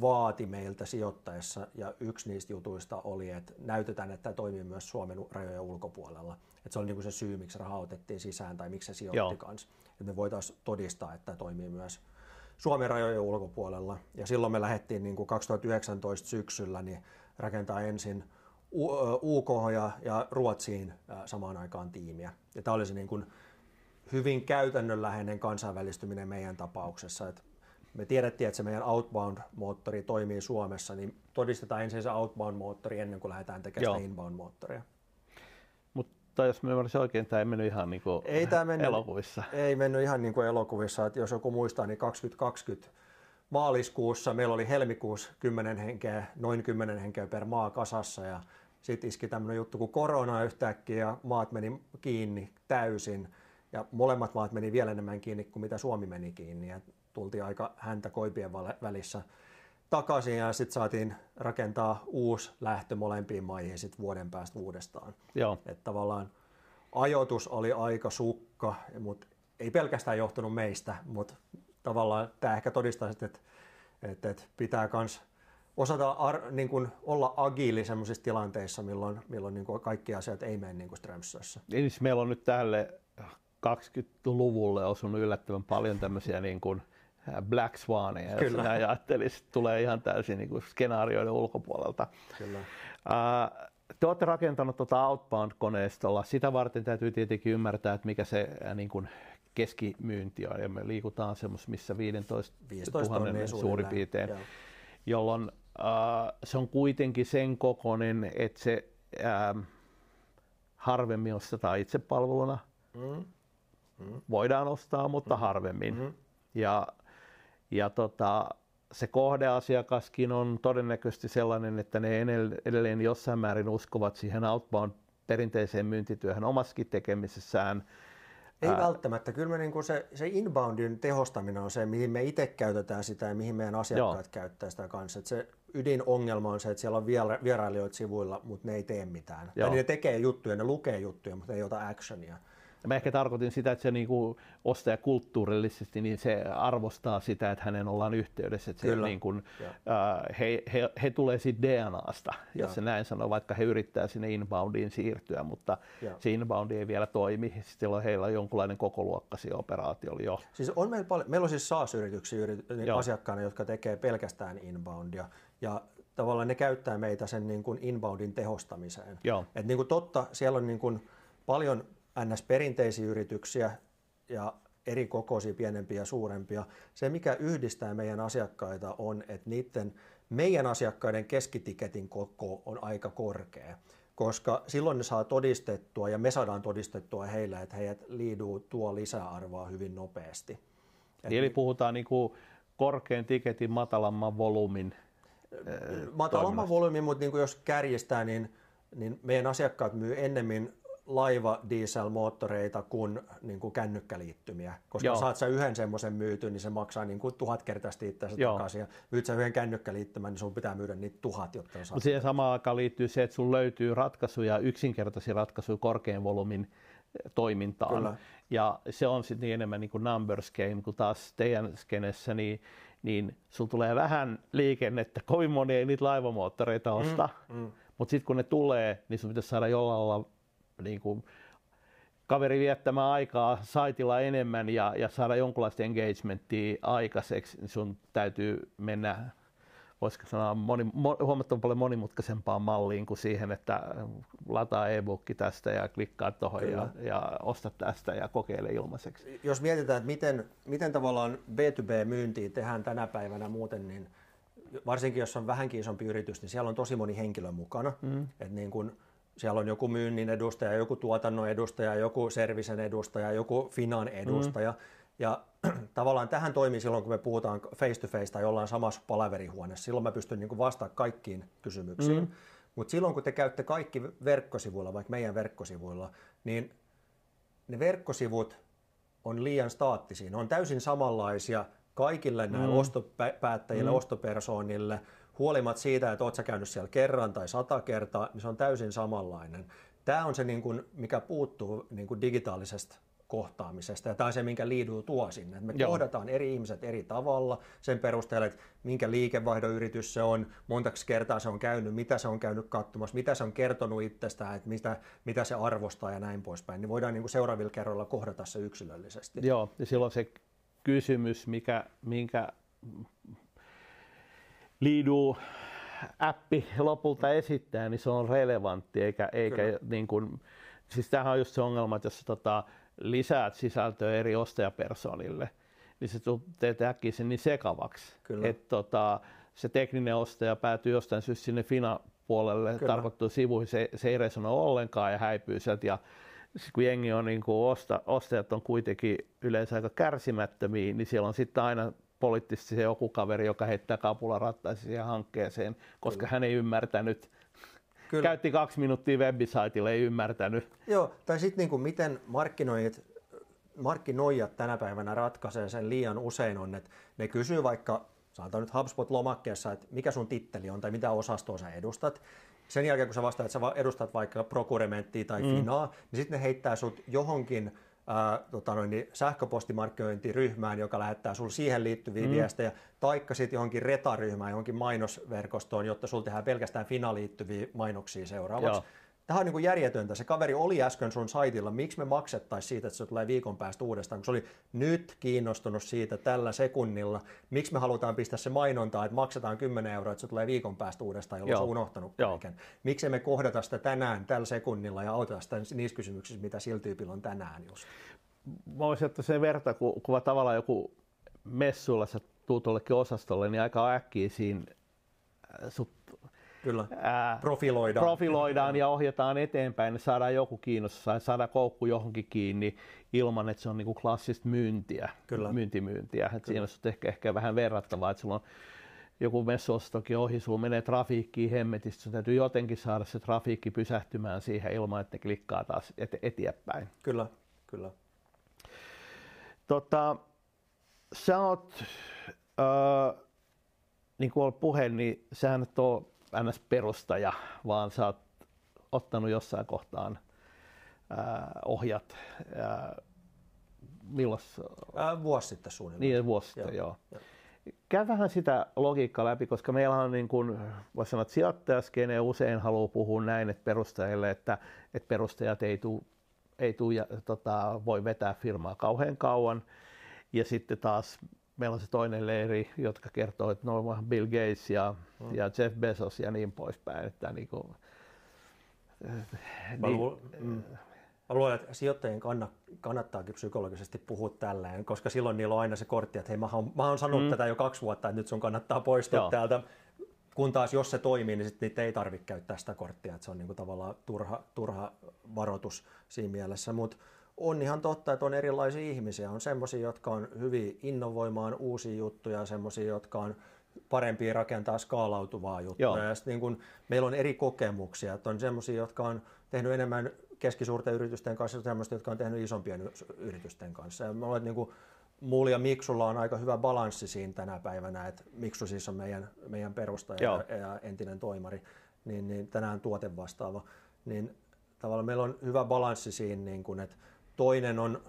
vaati meiltä sijoittaessa, ja yksi niistä jutuista oli, että näytetään, että tämä toimii myös Suomen rajojen ulkopuolella. Et se oli niinku se syy, miksi raha otettiin sisään tai miksi se sijoitti Joo. kanssa. Että me voitaisiin todistaa, että tämä toimii myös Suomen rajojen ulkopuolella. Ja silloin me lähdettiin niin kuin 2019 syksyllä niin rakentaa ensin UK ja, ja Ruotsiin samaan aikaan tiimiä. Ja tämä oli se niin kuin hyvin käytännönläheinen kansainvälistyminen meidän tapauksessa. Et me tiedettiin, että se meidän outbound-moottori toimii Suomessa, niin todistetaan ensin se outbound-moottori ennen kuin lähdetään tekemään sitä inbound-moottoria. Mutta jos mä ymmärsin oikein, tämä ei mennyt ihan niin kuin Ei tää mennyt- elokuvissa. Ei mennyt ihan niin kuin elokuvissa, että jos joku muistaa, niin 2020 maaliskuussa meillä oli helmikuussa 10 henkeä, noin 10 henkeä per maa kasassa. Ja sitten iski tämmöinen juttu kuin korona yhtäkkiä ja maat meni kiinni täysin. Ja molemmat maat meni vielä enemmän kiinni kuin mitä Suomi meni kiinni. Ja tultiin aika häntä koipien välissä takaisin ja sitten saatiin rakentaa uusi lähtö molempiin maihin sit vuoden päästä uudestaan. Joo. Että tavallaan ajoitus oli aika sukka, mutta ei pelkästään johtunut meistä, mutta tavallaan tämä ehkä todistaa, sitten, että, että, että pitää myös osata ar, niin kuin olla agiili sellaisissa tilanteissa, milloin, milloin niin kuin kaikki asiat ei mene niin kuin Strömsössä. Niin siis meillä on nyt tälle 20-luvulle osunut yllättävän paljon tämmöisiä niin kuin Black Swaneja, jos Kyllä. näin ajattelisi, tulee ihan täysin niin kuin skenaarioiden ulkopuolelta. Kyllä. Ää, Te olette rakentanut tuota Outbound-koneistolla. Sitä varten täytyy tietenkin ymmärtää, että mikä se ää, niin kuin keskimyynti on. Ja me liikutaan semmoisessa, missä 15 15 000 tonnia suurin suunnilleen. piirtein, Joo. jolloin ää, se on kuitenkin sen kokoinen, että se ää, harvemmin ostetaan itsepalveluna. Mm. Voidaan ostaa, mutta harvemmin. Mhm. Ja, ja tota, se kohdeasiakaskin on todennäköisesti sellainen, että ne edelleen jossain määrin uskovat siihen outbound perinteiseen myyntityöhön omassakin tekemisessään. Ei Ää. välttämättä. Kyllä me niin kuin se, se inboundin tehostaminen on se, mihin me itse käytetään sitä ja mihin meidän asiakkaat Joo. käyttää sitä kanssa. Et se ydinongelma on se, että siellä on viera- vierailijoita sivuilla, mutta ne ei tee mitään. Joo. Tai ne tekee juttuja, ne lukee juttuja, mutta ne ei ota actionia. Ja Mä ehkä tarkoitin sitä, että se niinku ostaja kulttuurillisesti niin se arvostaa sitä, että hänen ollaan yhteydessä. Että se niin kuin, ää, he, he, he tulee siitä DNAsta, Joo. jos se näin sanoo, vaikka he yrittää sinne inboundiin siirtyä, mutta Joo. se inboundi ei vielä toimi. Silloin heillä on jonkunlainen kokoluokkasi operaatio jo. Siis on meillä, paljon, meillä on siis SaaS-yrityksiä yrit- niin asiakkaana, jotka tekee pelkästään inboundia. Ja tavallaan ne käyttää meitä sen niin kuin inboundin tehostamiseen. Joo. Et niin kuin totta, siellä on niin kuin paljon NS-perinteisiä yrityksiä ja eri kokoisia, pienempiä ja suurempia. Se, mikä yhdistää meidän asiakkaita, on, että niiden meidän asiakkaiden keskitiketin koko on aika korkea. koska silloin ne saa todistettua ja me saadaan todistettua heille, että heidät liiduu tuo lisäarvoa hyvin nopeasti. Et Eli puhutaan niin kuin korkean tiketin, matalamman volyymin Matalamman volyymin, mutta niin kuin jos kärjistää, niin, niin meidän asiakkaat myy ennemmin laiva dieselmoottoreita kuin, niin kuin kännykkäliittymiä. Koska Joo. saat sä yhden semmoisen myyty, niin se maksaa niin kuin tuhat kertaisesti itseänsä takaisin. Ja myyt sä yhden kännykkäliittymän, niin sun pitää myydä niitä tuhat, jotta saat. Mutta siihen samaan aikaan liittyy se, että sun löytyy ratkaisuja, yksinkertaisia ratkaisuja korkean volyymin toimintaan. Kyllä. Ja se on sitten niin enemmän niin kuin numbers game, kun taas teidän skenessä, niin niin sulla tulee vähän liikennettä, kovin moni ei niitä laivamoottoreita mm, osta, mm, mm. mutta sitten kun ne tulee, niin sun pitäisi saada jollain lailla niin kuin, kaveri viettämään aikaa saitilla enemmän ja, ja saada jonkunlaista engagementtia aikaiseksi, niin sun täytyy mennä voisiko sanoa, moni, huomattavan paljon monimutkaisempaan malliin kuin siihen, että lataa e-bookki tästä ja klikkaa tuohon ja, ja osta tästä ja kokeile ilmaiseksi. Jos mietitään, että miten, miten tavallaan B2B-myyntiä tehdään tänä päivänä muuten, niin varsinkin jos on vähänkin isompi yritys, niin siellä on tosi moni henkilö mukana. Mm. Että niin kun, siellä on joku myynnin edustaja, joku tuotannon edustaja, joku servisen edustaja, joku finan edustaja. Mm. Ja *clears throat* tavallaan tähän toimii silloin, kun me puhutaan face to face tai ollaan samassa palaverihuoneessa. Silloin mä pystyn niin vastaamaan kaikkiin kysymyksiin. Mm. Mutta silloin, kun te käytte kaikki verkkosivuilla, vaikka meidän verkkosivuilla, niin ne verkkosivut on liian staattisia. Ne on täysin samanlaisia kaikille näille mm. ostopäättäjille, mm. ostopersonille, huolimatta siitä, että oot sä käynyt siellä kerran tai sata kertaa, niin se on täysin samanlainen. Tämä on se, niin kuin, mikä puuttuu niin kuin digitaalisesta kohtaamisesta. Ja tämä on se, minkä Liidu tuo sinne. Me Joo. kohdataan eri ihmiset eri tavalla sen perusteella, että minkä liikevaihdon se on, montaksi kertaa se on käynyt, mitä se on käynyt katsomassa, mitä se on kertonut itsestään, että mitä, mitä se arvostaa ja näin poispäin. Niin voidaan niin kuin seuraavilla kerroilla kohdata se yksilöllisesti. Joo, ja silloin se kysymys, mikä, minkä Liidu appi lopulta esittää, niin se on relevantti, eikä, eikä niin kuin, siis tämähän on just se ongelma, että jos tota, lisäät sisältöä eri ostajapersonille, niin se teet äkkiä sen niin sekavaksi, että tota, se tekninen ostaja päätyy jostain syystä sinne Fina-puolelle tarkoittuu sivuihin, se, se ei resonoi ollenkaan ja häipyy sieltä. Ja kun jengi on niin kuin osta, ostajat on kuitenkin yleensä aika kärsimättömiä, niin siellä on sitten aina poliittisesti se joku kaveri, joka heittää kapula rattaisi siihen hankkeeseen, koska Kyllä. hän ei ymmärtänyt Kyllä. Käytti kaksi minuuttia webisaitille, ei ymmärtänyt. Joo, tai sitten niin kuin miten markkinoijat, markkinoijat tänä päivänä ratkaisee sen liian usein on, että ne kysyy vaikka, sanotaan nyt HubSpot-lomakkeessa, että mikä sun titteli on tai mitä osastoa sä edustat. Sen jälkeen, kun sä vastaat, että sä edustat vaikka procurementtia tai mm. finaa, niin sitten ne heittää sut johonkin ää, tota noin, niin sähköpostimarkkinointiryhmään, joka lähettää sinulle siihen liittyviä mm. viestejä, taikka sitten johonkin retaryhmään, johonkin mainosverkostoon, jotta sinulle tehdään pelkästään Fina liittyviä mainoksia seuraavaksi. Joo. Tämä on niin kuin järjetöntä. Se kaveri oli äsken sun saitilla. Miksi me maksettaisiin siitä, että se tulee viikon päästä uudestaan, kun se oli nyt kiinnostunut siitä tällä sekunnilla. Miksi me halutaan pistää se mainontaa, että maksetaan 10 euroa, että se tulee viikon päästä uudestaan, jolloin se on unohtanut kaiken. Miksi me kohdata sitä tänään tällä sekunnilla ja auteta sitä niissä kysymyksissä, mitä sillä tyypillä on tänään just? Mä voisin ottaa sen verta, kun, kun tavallaan joku messuilla sä tuut osastolle, niin aika äkkiä siinä sut Kyllä. Ää, profiloidaan. profiloidaan ja ohjataan eteenpäin, niin saadaan joku kiinnostus, saadaan koukku johonkin kiinni ilman, että se on niinku klassista myyntiä, Kyllä. myyntimyyntiä. Kyllä. siinä on ehkä, ehkä vähän verrattavaa, että sulla on joku messuostokin ohi, sulla menee trafiikkiin hemmetistä, sun täytyy jotenkin saada se trafiikki pysähtymään siihen ilman, että ne klikkaa taas et- eteenpäin. Kyllä, kyllä. Tota, sä oot, äh, niin kuin puhe, niin sä et ole NS-perustaja, vaan sä oot ottanut jossain kohtaan ää, ohjat. Ää, milloin? Ää, vuosi sitten suunnilleen. Niin, vuosi sitten, joo. joo. Käy vähän sitä logiikkaa läpi, koska meillä on niin kuin, voisi sanoa, että sijoittajaskene usein haluaa puhua näin, että perustajille, että, että perustajat ei tule ei tuu, ja, tota, voi vetää firmaa kauhean kauan. Ja sitten taas meillä on se toinen leiri, jotka kertoo, että no Bill Gates ja, mm. ja Jeff Bezos ja niin poispäin. Että niin kuin, Mä, niin, mm. Mä luulen, että sijoittajien kannat, kannattaakin psykologisesti puhua tälleen, koska silloin niillä on aina se kortti, että hei, mä oon, mä oon sanonut mm. tätä jo kaksi vuotta, että nyt sun kannattaa poistua Joo. täältä. kun taas jos se toimii, niin sitten niitä ei tarvitse käyttää sitä korttia, että se on niin kuin tavallaan turha, turha varoitus siinä mielessä. Mutta on ihan totta, että on erilaisia ihmisiä. On semmoisia, jotka on hyvin innovoimaan uusia juttuja, semmoisia, jotka on parempia rakentaa skaalautuvaa juttuja. Joo. Ja niin kun meillä on eri kokemuksia. Että on semmoisia, jotka on tehnyt enemmän keskisuurten yritysten kanssa ja semmoisia, jotka on tehnyt isompien yritysten kanssa. Ja olet, niin kuin, Mulla ja Miksulla on aika hyvä balanssi siinä tänä päivänä, että Miksu siis on meidän, meidän perustaja ja, ja entinen toimari, niin, niin tänään tuote vastaava. Niin tavallaan meillä on hyvä balanssi siinä, niin kun, että toinen on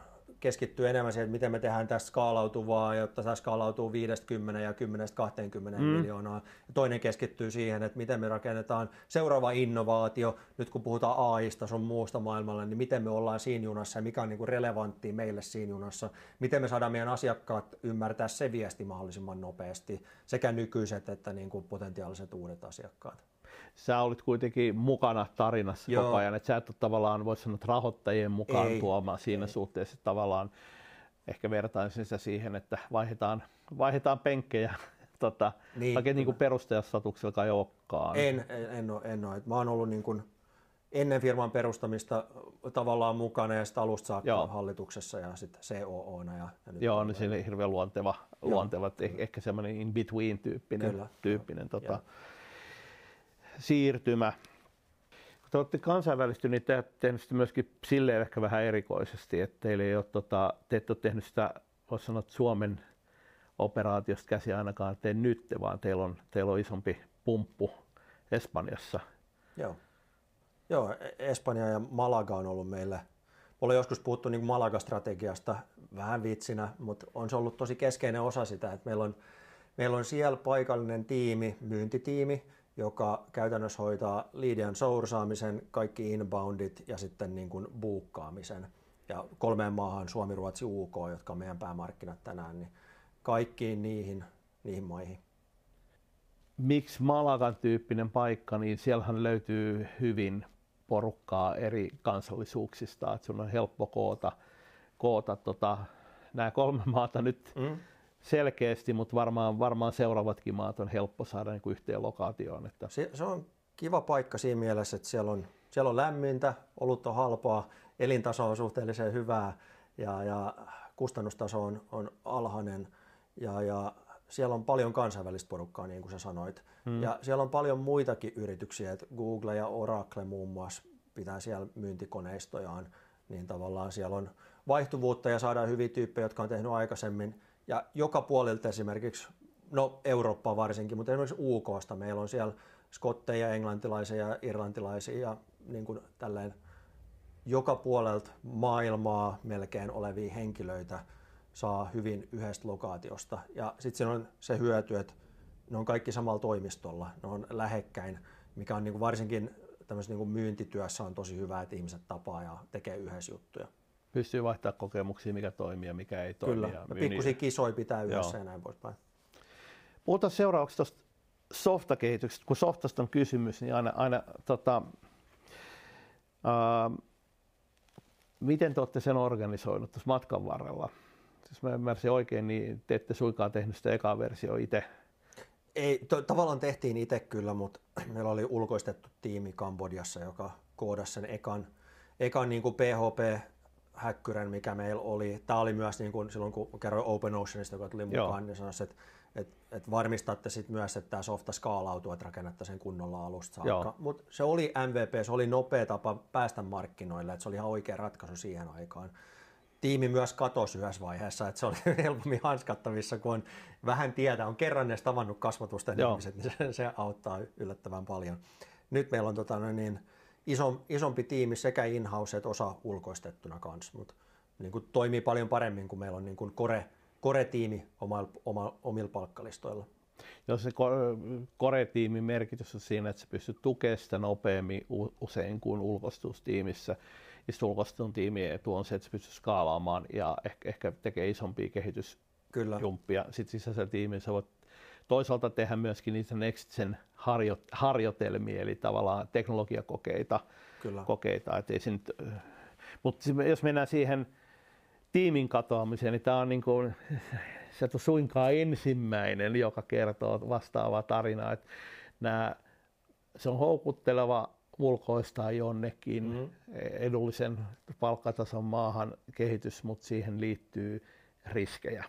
keskittyy enemmän siihen, että miten me tehdään tästä skaalautuvaa, jotta tämä skaalautuu 50 ja 10-20 mm. miljoonaa. Ja toinen keskittyy siihen, että miten me rakennetaan seuraava innovaatio, nyt kun puhutaan AIsta sun muusta maailmalla, niin miten me ollaan siinä junassa ja mikä on niin relevantti meille siinä junassa. Miten me saadaan meidän asiakkaat ymmärtää se viesti mahdollisimman nopeasti, sekä nykyiset että niin kuin potentiaaliset uudet asiakkaat sä olit kuitenkin mukana tarinassa Joo. koko ajan, että sä et ole tavallaan, voisi sanoa, rahoittajien mukaan ei, tuomaan siinä ei. suhteessa, tavallaan ehkä vertaisin sitä siihen, että vaihdetaan, vaihdetaan penkkejä *laughs* tota, niin, oikein niin kuin perustajastatuksella ei olekaan. En, en, en ole, en ole. Mä oon ollut niin kuin ennen firman perustamista tavallaan mukana ja sitten alusta saakka Joo. hallituksessa ja sitten COOna. Ja, ja nyt Joo, niin siinä hirveän luonteva, luonteva että ehkä semmoinen in-between tyyppinen, Kyllä. tyyppinen tota, siirtymä. Kun te olette kansainvälistyneet, niin te sitä myöskin silleen ehkä vähän erikoisesti, että teille ei ole, tota, te ette ole tehnyt sitä, voisi sanoa, Suomen operaatiosta käsi ainakaan tee nyt, vaan teillä on, teillä on isompi pumppu Espanjassa. Joo. Joo, Espanja ja Malaga on ollut meille, olen joskus puhuttu niin Malaga-strategiasta vähän vitsinä, mutta on se ollut tosi keskeinen osa sitä, että meillä on, meillä on siellä paikallinen tiimi, myyntitiimi, joka käytännössä hoitaa liidian soursaamisen, kaikki inboundit ja sitten niin kuin buukkaamisen. Ja kolmeen maahan, Suomi, Ruotsi, UK, jotka on meidän päämarkkinat tänään, niin kaikkiin niihin, niihin maihin. Miksi Malagan tyyppinen paikka, niin siellähän löytyy hyvin porukkaa eri kansallisuuksista, että sun on helppo koota, koota tota, nämä kolme maata nyt mm selkeästi, mutta varmaan, varmaan seuraavatkin maat on helppo saada niin kuin yhteen lokaatioon. Että... Se, se on kiva paikka siinä mielessä, että siellä on, siellä on lämmintä, olut on halpaa, elintaso on suhteellisen hyvää ja, ja kustannustaso on, on alhainen ja, ja siellä on paljon kansainvälistä porukkaa, niin kuin sä sanoit. Hmm. Ja siellä on paljon muitakin yrityksiä, että Google ja Oracle muun muassa pitää siellä myyntikoneistojaan, niin tavallaan siellä on vaihtuvuutta ja saadaan hyviä tyyppejä, jotka on tehnyt aikaisemmin ja joka puolelta esimerkiksi, no Eurooppaa varsinkin, mutta esimerkiksi UKsta meillä on siellä skotteja, englantilaisia ja irlantilaisia ja niin kuin tälleen joka puolelta maailmaa melkein olevia henkilöitä saa hyvin yhdestä lokaatiosta. Ja sitten siinä on se hyöty, että ne on kaikki samalla toimistolla, ne on lähekkäin, mikä on niin kuin varsinkin tämmöisessä niin kuin myyntityössä on tosi hyvä, että ihmiset tapaa ja tekee yhdessä juttuja pystyy vaihtamaan kokemuksia, mikä toimii ja mikä ei toimi. Kyllä, ja pikkusia kisoja pitää yhdessä Joo. ja näin poispäin. Puhutaan seuraavaksi tuosta softakehityksestä. Kun softasta on kysymys, niin aina, aina tota, ää, miten te olette sen organisoinut tuossa matkan varrella? Jos mä ymmärsin oikein, niin te ette suikaan tehnyt sitä ekaa versio itse. Ei, to, tavallaan tehtiin itse kyllä, mutta *clears throat* meillä oli ulkoistettu tiimi Kambodjassa, joka koodasi sen ekan, ekan niin kuin PHP häkkyrän, mikä meillä oli. Tämä oli myös niin kuin silloin, kun kerroin Open Oceanista, joka tuli mukaan, Joo. niin sanoisi, että, että, että varmistatte sit myös, että tämä softa skaalautuu, että rakennatte sen kunnolla alusta saakka. Mutta se oli MVP, se oli nopea tapa päästä markkinoille, että se oli ihan oikea ratkaisu siihen aikaan. Tiimi myös katosi yhdessä vaiheessa, että se oli *laughs* helpommin hanskattavissa, kun on vähän tietää, on kerran edes tavannut kasvatusten Joo. ihmiset, niin se, se auttaa yllättävän paljon. Nyt meillä on tota, no niin, iso, isompi tiimi sekä in-house että osa ulkoistettuna kanssa, mutta niin kuin toimii paljon paremmin, kun meillä on niin kuin core, core-tiimi oma, oma, omilla palkkalistoilla. Jos se core-tiimin merkitys on siinä, että se pystyy tukemaan sitä nopeammin usein kuin ulkoistustiimissä. Ja sitten ulkoistun tiimin etu on se, että se pystyy skaalaamaan ja ehkä, ehkä tekee isompia kehitysjumppia. Sitten sisäisellä tiimissä voit toisaalta tehdä myöskin niitä Nextsen harjo, harjoitelmia, eli tavallaan teknologiakokeita. Kyllä. Kokeita, et ei se nyt, mutta jos mennään siihen tiimin katoamiseen, niin tämä on niin kuin, *laughs* se on suinkaan ensimmäinen, joka kertoo vastaavaa tarinaa. Että nämä, se on houkutteleva ulkoistaa jonnekin mm. edullisen palkkatason maahan kehitys, mutta siihen liittyy riskejä.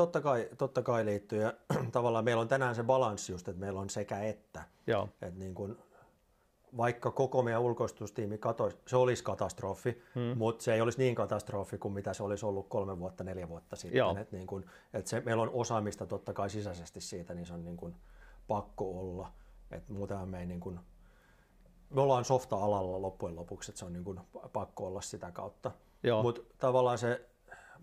Totta kai, totta kai liittyy ja *clears throat* tavallaan meillä on tänään se balanssi just, että meillä on sekä että. Joo. Että niin kuin, vaikka koko meidän ulkoistustiimi katoisi, se olisi katastrofi, hmm. mutta se ei olisi niin katastrofi kuin mitä se olisi ollut kolme vuotta, neljä vuotta sitten. Joo. Et niin kuin, et se, meillä on osaamista totta kai sisäisesti siitä, niin se on niin kuin pakko olla. Et muutenhan me ei niin kuin, me ollaan softa-alalla loppujen lopuksi, että se on niin kuin pakko olla sitä kautta. Mutta tavallaan se,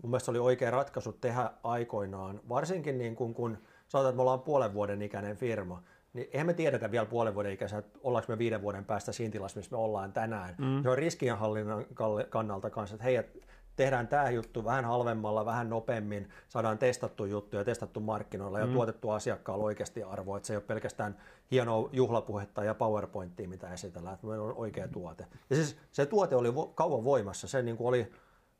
mun mielestä oli oikea ratkaisu tehdä aikoinaan, varsinkin niin kuin, kun sanotaan, että me ollaan puolen vuoden ikäinen firma, niin eihän me tiedetä vielä puolen vuoden ikäisenä, että ollaanko me viiden vuoden päästä siinä tilassa, missä me ollaan tänään. Mm. Se on riskienhallinnan kannalta kanssa, että hei, tehdään tämä juttu vähän halvemmalla, vähän nopeammin, saadaan testattu juttu ja testattu markkinoilla ja mm. tuotettu asiakkaalle oikeasti arvoa, että se ei ole pelkästään hienoa juhlapuhetta ja PowerPointia, mitä esitellään, että meillä on oikea tuote. Ja siis se tuote oli vo- kauan voimassa, se niin kuin oli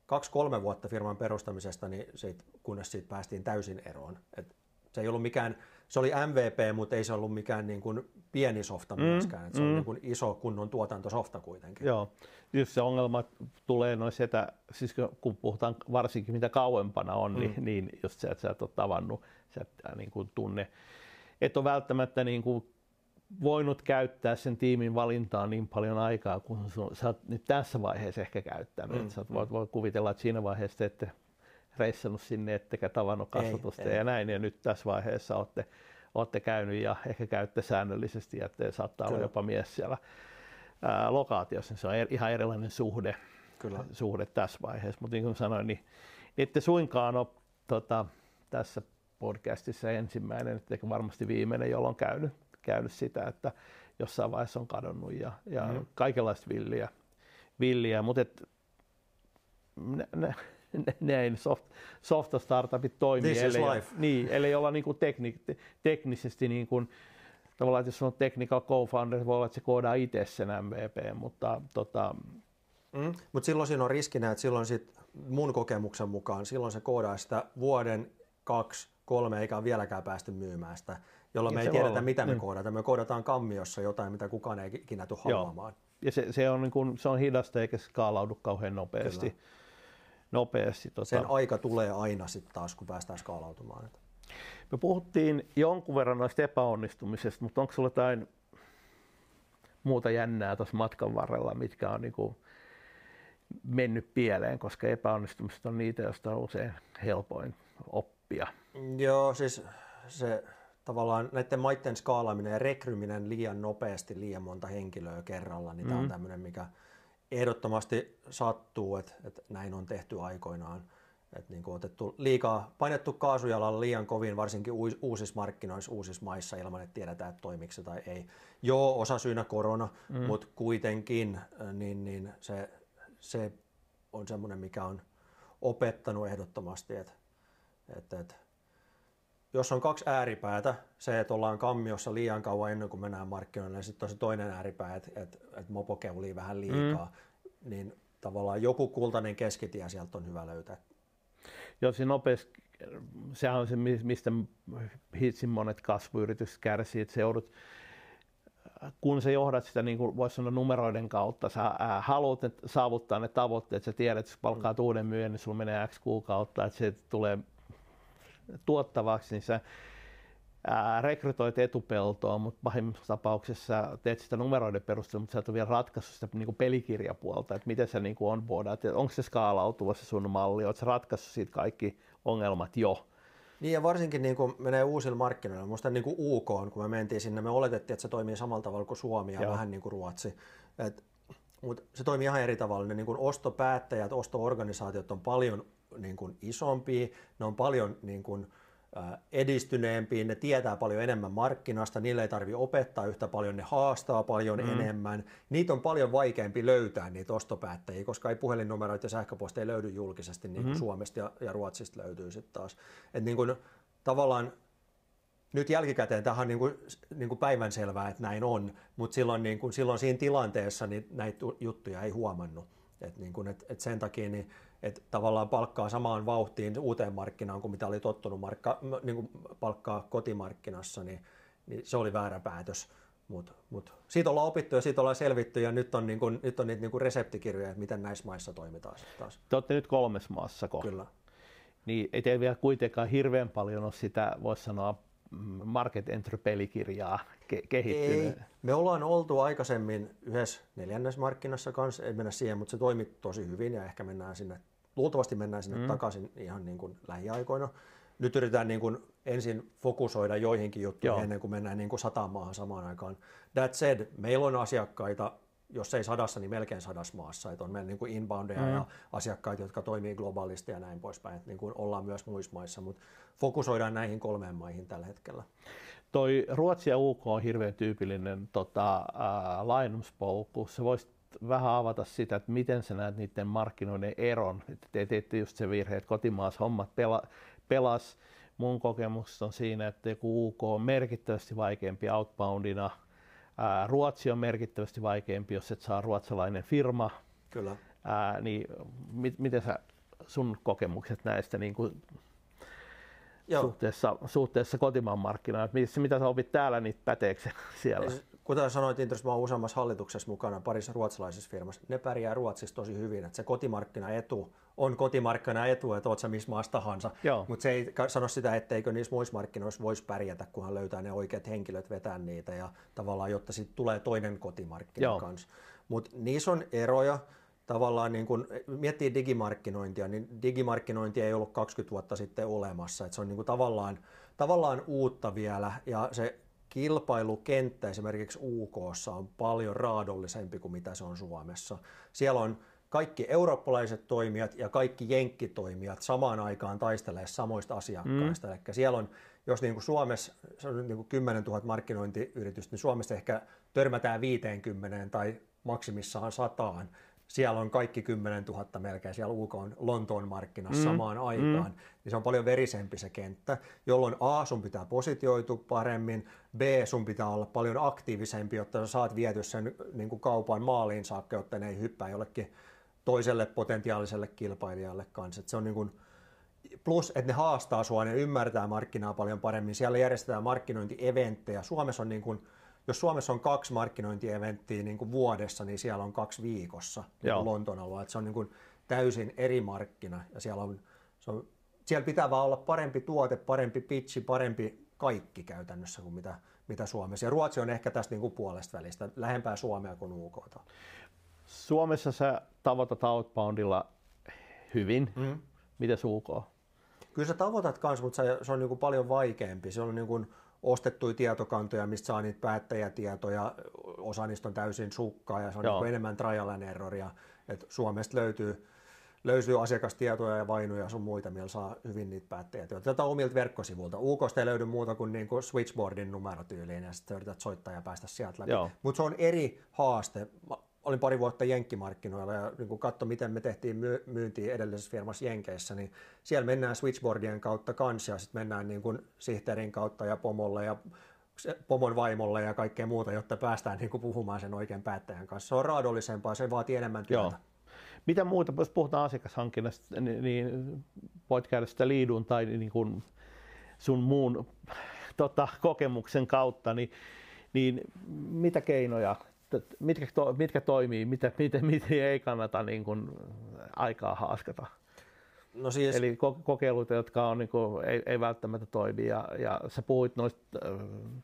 kaksi-kolme vuotta firman perustamisesta, niin siitä, kunnes siitä päästiin täysin eroon. Et se ei ollut mikään, se oli MVP, mutta ei se ollut mikään niin kuin pieni softa mm, myöskään. Et se mm. on niin kuin iso kunnon tuotantosofta kuitenkin. Joo, just se ongelma tulee noissa että siis kun puhutaan varsinkin mitä kauempana on, niin, mm. niin, niin se, että sä et ole tavannut, sä et äh, niin kuin tunne, et ole välttämättä niin kuin voinut käyttää sen tiimin valintaan niin paljon aikaa, kun sä oot nyt tässä vaiheessa ehkä käyttänyt. Mm. Sä voit, voit kuvitella, että siinä vaiheessa ette reissannut sinne, ettekä tavannut kasvatusta ei, ja ei. näin, ja nyt tässä vaiheessa olette, olette käynyt ja ehkä käytte säännöllisesti, ja te saattaa Kyllä. olla jopa mies siellä ää, lokaatiossa, se on er, ihan erilainen suhde, Kyllä. suhde tässä vaiheessa, mutta niin kuin sanoin, niin ette suinkaan ole tota, tässä podcastissa ensimmäinen, eikä varmasti viimeinen, jolloin on käynyt, käynyt sitä, että jossain vaiheessa on kadonnut ja, ja mm. kaikenlaista villiä, villiä mutta et, ne, ne, näin soft, soft startupit toimii. This ellei, life. Niin, eli olla niin kuin tekni, teknisesti niin kuin, tavallaan, että jos on technical co-founder, voi olla, että se koodaa itse sen MVP, mutta tota... Mm, mutta silloin siinä on riskinä, että silloin sit mun kokemuksen mukaan, silloin se koodaa sitä vuoden, kaksi, kolme, eikä ole vieläkään päästy myymään sitä, jolloin me ei tiedetä, olla. mitä me mm. koodataan. Me koodataan kammiossa jotain, mitä kukaan ei ikinä tule haluamaan. Ja se, se, on, niin kuin, se on hidasta eikä skaalaudu kauhean nopeasti. Kyllä nopeasti. Tota... Sen aika tulee aina sitten taas, kun päästään skaalautumaan. Me puhuttiin jonkun verran noista epäonnistumisesta, mutta onko sulla jotain muuta jännää tuossa matkan varrella, mitkä on niinku mennyt pieleen, koska epäonnistumiset on niitä, joista on usein helpoin oppia. Joo, siis se tavallaan näiden maiden skaalaaminen ja rekryminen liian nopeasti liian monta henkilöä kerralla, niin mm. tämä on tämmöinen, mikä ehdottomasti sattuu, että, että näin on tehty aikoinaan. Että niin kuin otettu liikaa, painettu kaasujalalla liian kovin, varsinkin uusissa markkinoissa, uusissa maissa, ilman että tiedetään, että toimiko se tai ei. Joo, osa syynä korona, mm. mutta kuitenkin äh, niin, niin se, se on semmoinen, mikä on opettanut ehdottomasti, että, että, että jos on kaksi ääripäätä, se, että ollaan kammiossa liian kauan ennen kuin mennään markkinoille, ja sitten on se toinen ääripää, että, että, että mopo keulii vähän liikaa, mm. niin tavallaan joku kultainen keskitie sieltä on hyvä löytää. Joo, se nopeasti, sehän on se, mistä hitsin monet kasvuyritykset kärsii, että se joudut, kun sä johdat sitä, niin kuin voisi sanoa numeroiden kautta, sä ää, haluat ne, saavuttaa ne tavoitteet, sä tiedät, että jos palkkaat mm. uuden myyjän, niin sulla menee X kuukautta, että se tulee tuottavaksi, niin sä ää, rekrytoit etupeltoa, mutta pahimmassa tapauksessa teet sitä numeroiden perusteella, mutta sä et ole vielä ratkaissut sitä niin kuin pelikirjapuolta, että miten sä niin kuin onboardat, onko se skaalautuva se sun malli, oletko ratkaissut siitä kaikki ongelmat jo. Niin ja varsinkin niin kun menee uusilla markkinoilla, minusta niin kuin UK, kun me mentiin sinne, me oletettiin, että se toimii samalla tavalla kuin Suomi ja Joo. vähän niin kuin Ruotsi. Et, mutta se toimii ihan eri tavalla. Ne niin kuin ostopäättäjät, ostoorganisaatiot on paljon niin kuin isompia, ne on paljon niin kuin, edistyneempiä, ne tietää paljon enemmän markkinasta, niille ei tarvi opettaa yhtä paljon, ne haastaa paljon mm. enemmän. Niitä on paljon vaikeampi löytää niitä ostopäättäjiä, koska ei puhelinnumeroita ja sähköposteja löydy julkisesti niin kuin mm. Suomesta ja, ja Ruotsista löytyy sitten taas. Et niin kuin, tavallaan nyt jälkikäteen tähän on niin kuin, niin kuin päivänselvää, että näin on, mutta silloin, niin kuin, silloin siinä tilanteessa niin näitä juttuja ei huomannut. Et niin kuin, et, et sen takia niin että tavallaan palkkaa samaan vauhtiin uuteen markkinaan kuin mitä oli tottunut markka, niin kuin palkkaa kotimarkkinassa, niin, niin se oli väärä päätös. Mut, mut siitä ollaan opittu ja siitä ollaan selvitty ja nyt on, niin kun, nyt on niitä niin reseptikirjoja, että miten näissä maissa toimitaan taas. Te olette nyt kolmes maassa kohta. Kyllä. Niin ei teillä vielä kuitenkaan hirveän paljon ole sitä, voisi sanoa, market entry-pelikirjaa ke- kehittynyt. Ei, me ollaan oltu aikaisemmin yhdessä neljännesmarkkinassa kanssa, ei mennä siihen, mutta se toimi tosi hyvin ja ehkä mennään sinne, luultavasti mennään sinne mm. takaisin ihan niin kuin lähiaikoina. Nyt yritetään niin kuin ensin fokusoida joihinkin juttuihin Joo. ennen kuin mennään niin kuin sataan maahan samaan aikaan. That said, meillä on asiakkaita jos ei sadassa, niin melkein sadassa maassa. Että on meillä niin kuin inboundeja mm. ja asiakkaita, jotka toimii globaalisti ja näin poispäin. Että niin kuin ollaan myös muissa maissa, mutta fokusoidaan näihin kolmeen maihin tällä hetkellä. Toi Ruotsi ja UK on hirveän tyypillinen tota, äh. Se voisi vähän avata sitä, että miten sä näet niiden markkinoiden eron. Että te teette just se virhe, että kotimaassa hommat pela, pelas. Mun kokemus on siinä, että joku UK on merkittävästi vaikeampi outboundina – Ää, Ruotsi on merkittävästi vaikeampi, jos et saa ruotsalainen firma. Kyllä. Ää, niin mit, miten sä, sun kokemukset näistä niin kuin suhteessa, suhteessa kotimaan markkinaan, mitä, mitä sä opit täällä, niin päteekö *laughs* siellä? kuten sanoit, Intros, mä olen useammassa hallituksessa mukana parissa ruotsalaisessa firmassa. Ne pärjää Ruotsissa tosi hyvin, että se kotimarkkinaetu on kotimarkkinaetu, että oot sä missä maassa tahansa. Mutta se ei sano sitä, etteikö niissä muissa markkinoissa voisi pärjätä, kunhan löytää ne oikeat henkilöt vetää niitä ja tavallaan, jotta sitten tulee toinen kotimarkkina Joo. kanssa. Mutta niissä on eroja. Tavallaan niin kun miettii digimarkkinointia, niin digimarkkinointi ei ollut 20 vuotta sitten olemassa. Et se on niin tavallaan, tavallaan uutta vielä ja se kilpailukenttä esimerkiksi UK on paljon raadollisempi kuin mitä se on Suomessa. Siellä on kaikki eurooppalaiset toimijat ja kaikki jenkkitoimijat samaan aikaan taistelee samoista asiakkaista. Mm. Eli siellä on, jos niin kuin Suomessa on niin kuin 10 000 markkinointiyritystä, niin Suomessa ehkä törmätään 50 tai maksimissaan sataan siellä on kaikki 10 000 melkein siellä UK on Lontoon markkinassa mm. samaan mm. aikaan, mm. niin se on paljon verisempi se kenttä, jolloin A, sun pitää positioitua paremmin, B, sun pitää olla paljon aktiivisempi, jotta sä saat viety sen niin kuin kaupan maaliin saakka, jotta ne ei hyppää jollekin toiselle potentiaaliselle kilpailijalle kanssa. Et se on niin kuin, plus, että ne haastaa sua, ne ymmärtää markkinaa paljon paremmin. Siellä järjestetään markkinointieventtejä. Suomessa on niin kuin, jos Suomessa on kaksi markkinointieventtiä niin kuin vuodessa, niin siellä on kaksi viikossa niin Lontoon alueella. Se on niin kuin täysin eri markkina ja siellä, on, se on, siellä pitää vaan olla parempi tuote, parempi pitchi, parempi kaikki käytännössä kuin mitä, mitä Suomessa. Ja Ruotsi on ehkä tästä niin kuin puolesta välistä, lähempää Suomea kuin UK. Suomessa sä tavoitat outboundilla hyvin. Mm. Miten UK? Kyllä sä tavoitat kanssa, mutta se, on niin kuin paljon vaikeampi. Se on niin kuin, ostettuja tietokantoja, mistä saa niitä päättäjätietoja, osa niistä on täysin sukkaa ja se on niin enemmän trial and erroria. Et Suomesta löytyy, löytyy asiakastietoja ja vainuja ja sun muita, millä saa hyvin niitä päättäjätietoja. Tätä omilta verkkosivuilta. UKsta ei löydy muuta kuin, niin kuin switchboardin numerotyyliin ja sitten yrität soittaa ja päästä sieltä läpi. Mutta se on eri haaste olin pari vuotta jenkkimarkkinoilla ja niin katso, miten me tehtiin myyntiä edellisessä firmassa Jenkeissä, niin siellä mennään switchboardien kautta kanssa ja sitten mennään niin kuin sihteerin kautta ja pomolle ja pomon vaimolle ja kaikkea muuta, jotta päästään niin kuin puhumaan sen oikean päättäjän kanssa. Se on raadollisempaa, se vaatii enemmän työtä. Joo. Mitä muuta, jos puhutaan asiakashankinnasta, niin, niin voit käydä sitä liidun tai niin kuin sun muun tota, kokemuksen kautta, niin, niin mitä keinoja mitkä, to, mitkä toimii, mitä, miten, miten ei kannata niin kuin aikaa haaskata. No siis... Eli kokeiluita, jotka on, niin kuin, ei, ei välttämättä toimi. Ja, ja sä puhuit noista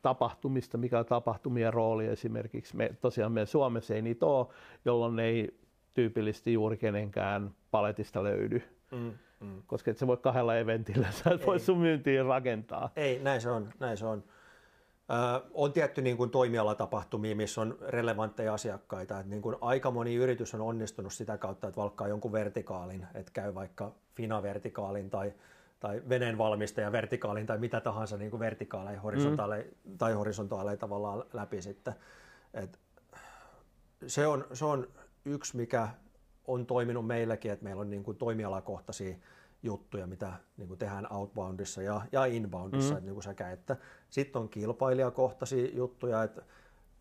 tapahtumista, mikä on tapahtumien rooli esimerkiksi. Me, tosiaan meidän Suomessa ei niitä ole, jolloin ei tyypillisesti juuri kenenkään paletista löydy. Mm, mm. Koska et sä voi kahdella eventillä, sä et voi sun myyntiin rakentaa. Ei, näin se on. Näin se on on tietty niin kuin toimialatapahtumia, missä on relevantteja asiakkaita. Että niin kuin aika moni yritys on onnistunut sitä kautta, että valkkaa jonkun vertikaalin, että käy vaikka Fina-vertikaalin tai, tai veneen valmistaja vertikaalin tai mitä tahansa niin kuin vertikaaleja horisontaaleja, mm. tai horisontaaleja tavallaan läpi sitten. Et se, on, se on yksi, mikä on toiminut meilläkin, että meillä on niin kuin toimialakohtaisia juttuja, mitä niin kuin tehdään outboundissa ja, ja inboundissa, mm. että, niin kuin sekä, että sitten on kilpailijakohtaisia juttuja, että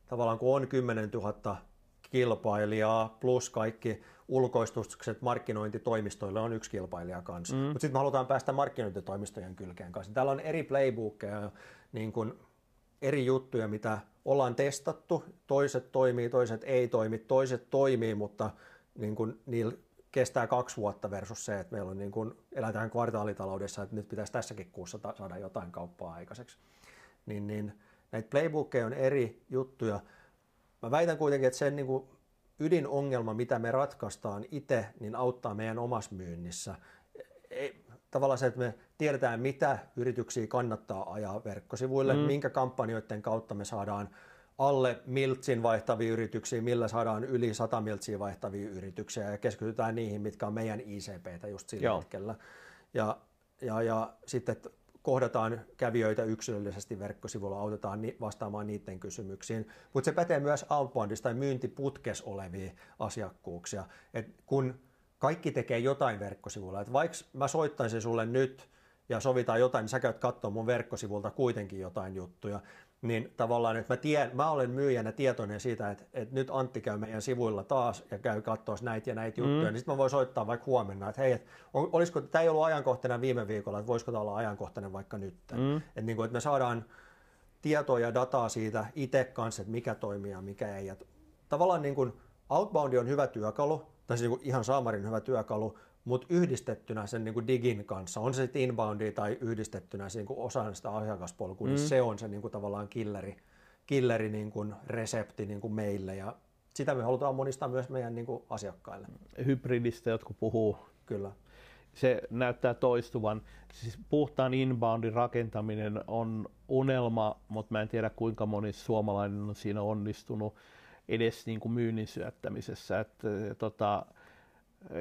tavallaan kun on 10 000 kilpailijaa plus kaikki ulkoistukset markkinointitoimistoille on yksi kilpailija kanssa. Mm. Mutta sitten me halutaan päästä markkinointitoimistojen kylkeen kanssa. Täällä on eri playbookkeja, niin kuin eri juttuja, mitä ollaan testattu. Toiset toimii, toiset ei toimi, toiset toimii, mutta niin kuin niillä kestää kaksi vuotta versus se, että meillä on niin kuin, elätään kvartaalitaloudessa, että nyt pitäisi tässäkin kuussa saada jotain kauppaa aikaiseksi. Niin, niin näitä playbookkeja on eri juttuja. Mä väitän kuitenkin, että sen niin kuin ydinongelma, mitä me ratkaistaan itse, niin auttaa meidän omassa myynnissä. Ei, tavallaan se, että me tiedetään, mitä yrityksiä kannattaa ajaa verkkosivuille, mm. minkä kampanjoiden kautta me saadaan alle miltsin vaihtavia yrityksiä, millä saadaan yli 100 miltsiä vaihtavia yrityksiä ja keskitytään niihin, mitkä on meidän ICPtä just sillä Joo. hetkellä. Ja, ja, ja sitten kohdataan kävijöitä yksilöllisesti verkkosivulla, autetaan ni, vastaamaan niiden kysymyksiin. Mutta se pätee myös outboundista tai myyntiputkes olevia asiakkuuksia. Et kun kaikki tekee jotain verkkosivulla, että vaikka mä soittaisin sulle nyt ja sovitaan jotain, niin sä käyt katsoa mun verkkosivulta kuitenkin jotain juttuja, niin tavallaan, että mä, tien, mä olen myyjänä tietoinen siitä, että, että nyt Antti käy meidän sivuilla taas ja käy katsoa näitä ja näitä juttuja, mm. niin sitten mä voin soittaa vaikka huomenna, että hei, että olisiko, tämä ei ollut ajankohtainen viime viikolla, että voisiko tämä olla ajankohtainen vaikka nyt. Mm. Että, niin kuin, että me saadaan tietoa ja dataa siitä itse kanssa, että mikä toimii ja mikä ei. Ja tavallaan niin kuin outbound on hyvä työkalu, tai siis niin kuin ihan saamarin hyvä työkalu, mutta yhdistettynä sen niin kuin digin kanssa, on se sitten inboundi tai yhdistettynä niin kuin osana sitä asiakaspolkua, niin mm. niin se on se niin kuin tavallaan killeri, killeri niin kuin resepti niin kuin meille ja sitä me halutaan monistaa myös meidän niin kuin asiakkaille. Hybridistä jotkut puhuu. Kyllä. Se näyttää toistuvan. Siis puhtaan inboundin rakentaminen on unelma, mutta mä en tiedä kuinka moni suomalainen on siinä onnistunut edes niin kuin myynnin syöttämisessä. Että, tota,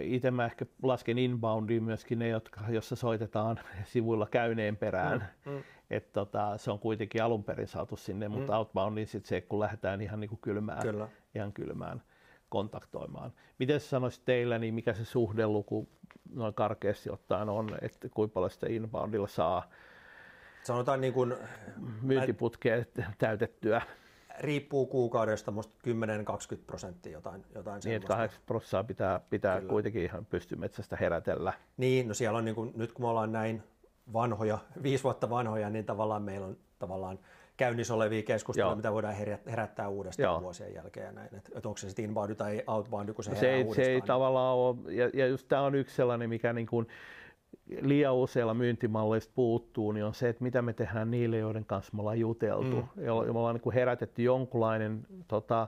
itse mä ehkä lasken inboundiin myöskin ne, jotka, jossa soitetaan *laughs* sivuilla käyneen perään. Mm, mm. Et tota, se on kuitenkin alun perin saatu sinne, mm. mutta outboundiin sit se, kun lähdetään ihan niin kuin kylmään, Kyllä. ihan kylmään kontaktoimaan. Miten sä sanoisit teillä, niin mikä se suhdeluku noin karkeasti ottaen on, että kuinka paljon sitä inboundilla saa Sanotaan niin kuin, myyntiputkea täytettyä? Riippuu kuukaudesta, musta 10-20 prosenttia jotain, jotain Niin, että 80 prosenttia pitää, pitää kuitenkin ihan pystymetsästä herätellä. Niin, no siellä on niin kuin, nyt kun me ollaan näin vanhoja, *laughs* viisi vuotta vanhoja, niin tavallaan meillä on tavallaan käynnissä olevia keskusteluja, Joo. mitä voidaan herättää uudestaan Joo. vuosien jälkeen. Ja näin. Et, et onko se sitten inbound tai outbound, kun se, no se ei, uudestaan. Se ei tavallaan ole, ja, ja just tämä on yksi sellainen, mikä niin kuin, liian useilla myyntimalleista puuttuu, niin on se, että mitä me tehdään niille, joiden kanssa me ollaan juteltu. Mm. Ja me ollaan niin kuin herätetty jonkunlainen tota,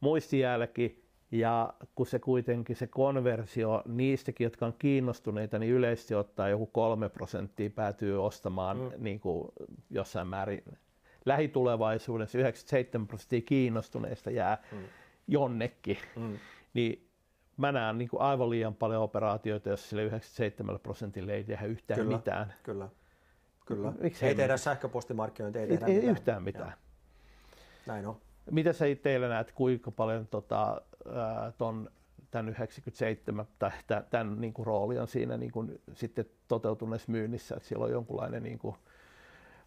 muistijälki, ja kun se kuitenkin se konversio niistäkin, jotka on kiinnostuneita, niin yleisesti ottaa joku kolme prosenttia päätyy ostamaan mm. niin kuin jossain määrin lähitulevaisuudessa 97 prosenttia kiinnostuneista jää mm. jonnekin. Mm. Niin mä näen niin kuin aivan liian paljon operaatioita, jos sille 97 prosentille ei tehdä yhtään kyllä, mitään. Kyllä, kyllä. Miksi ei tehdä mitään? sähköpostimarkkinointia, ei, ei tehdä ei mitään. yhtään mitään. Ja. Näin on. Mitä sä teillä näet, kuinka paljon tota, ton, tämän 97 tai tämän niin kuin, rooli on siinä niin kuin, sitten toteutuneessa myynnissä, että siellä on jonkunlainen niin kuin,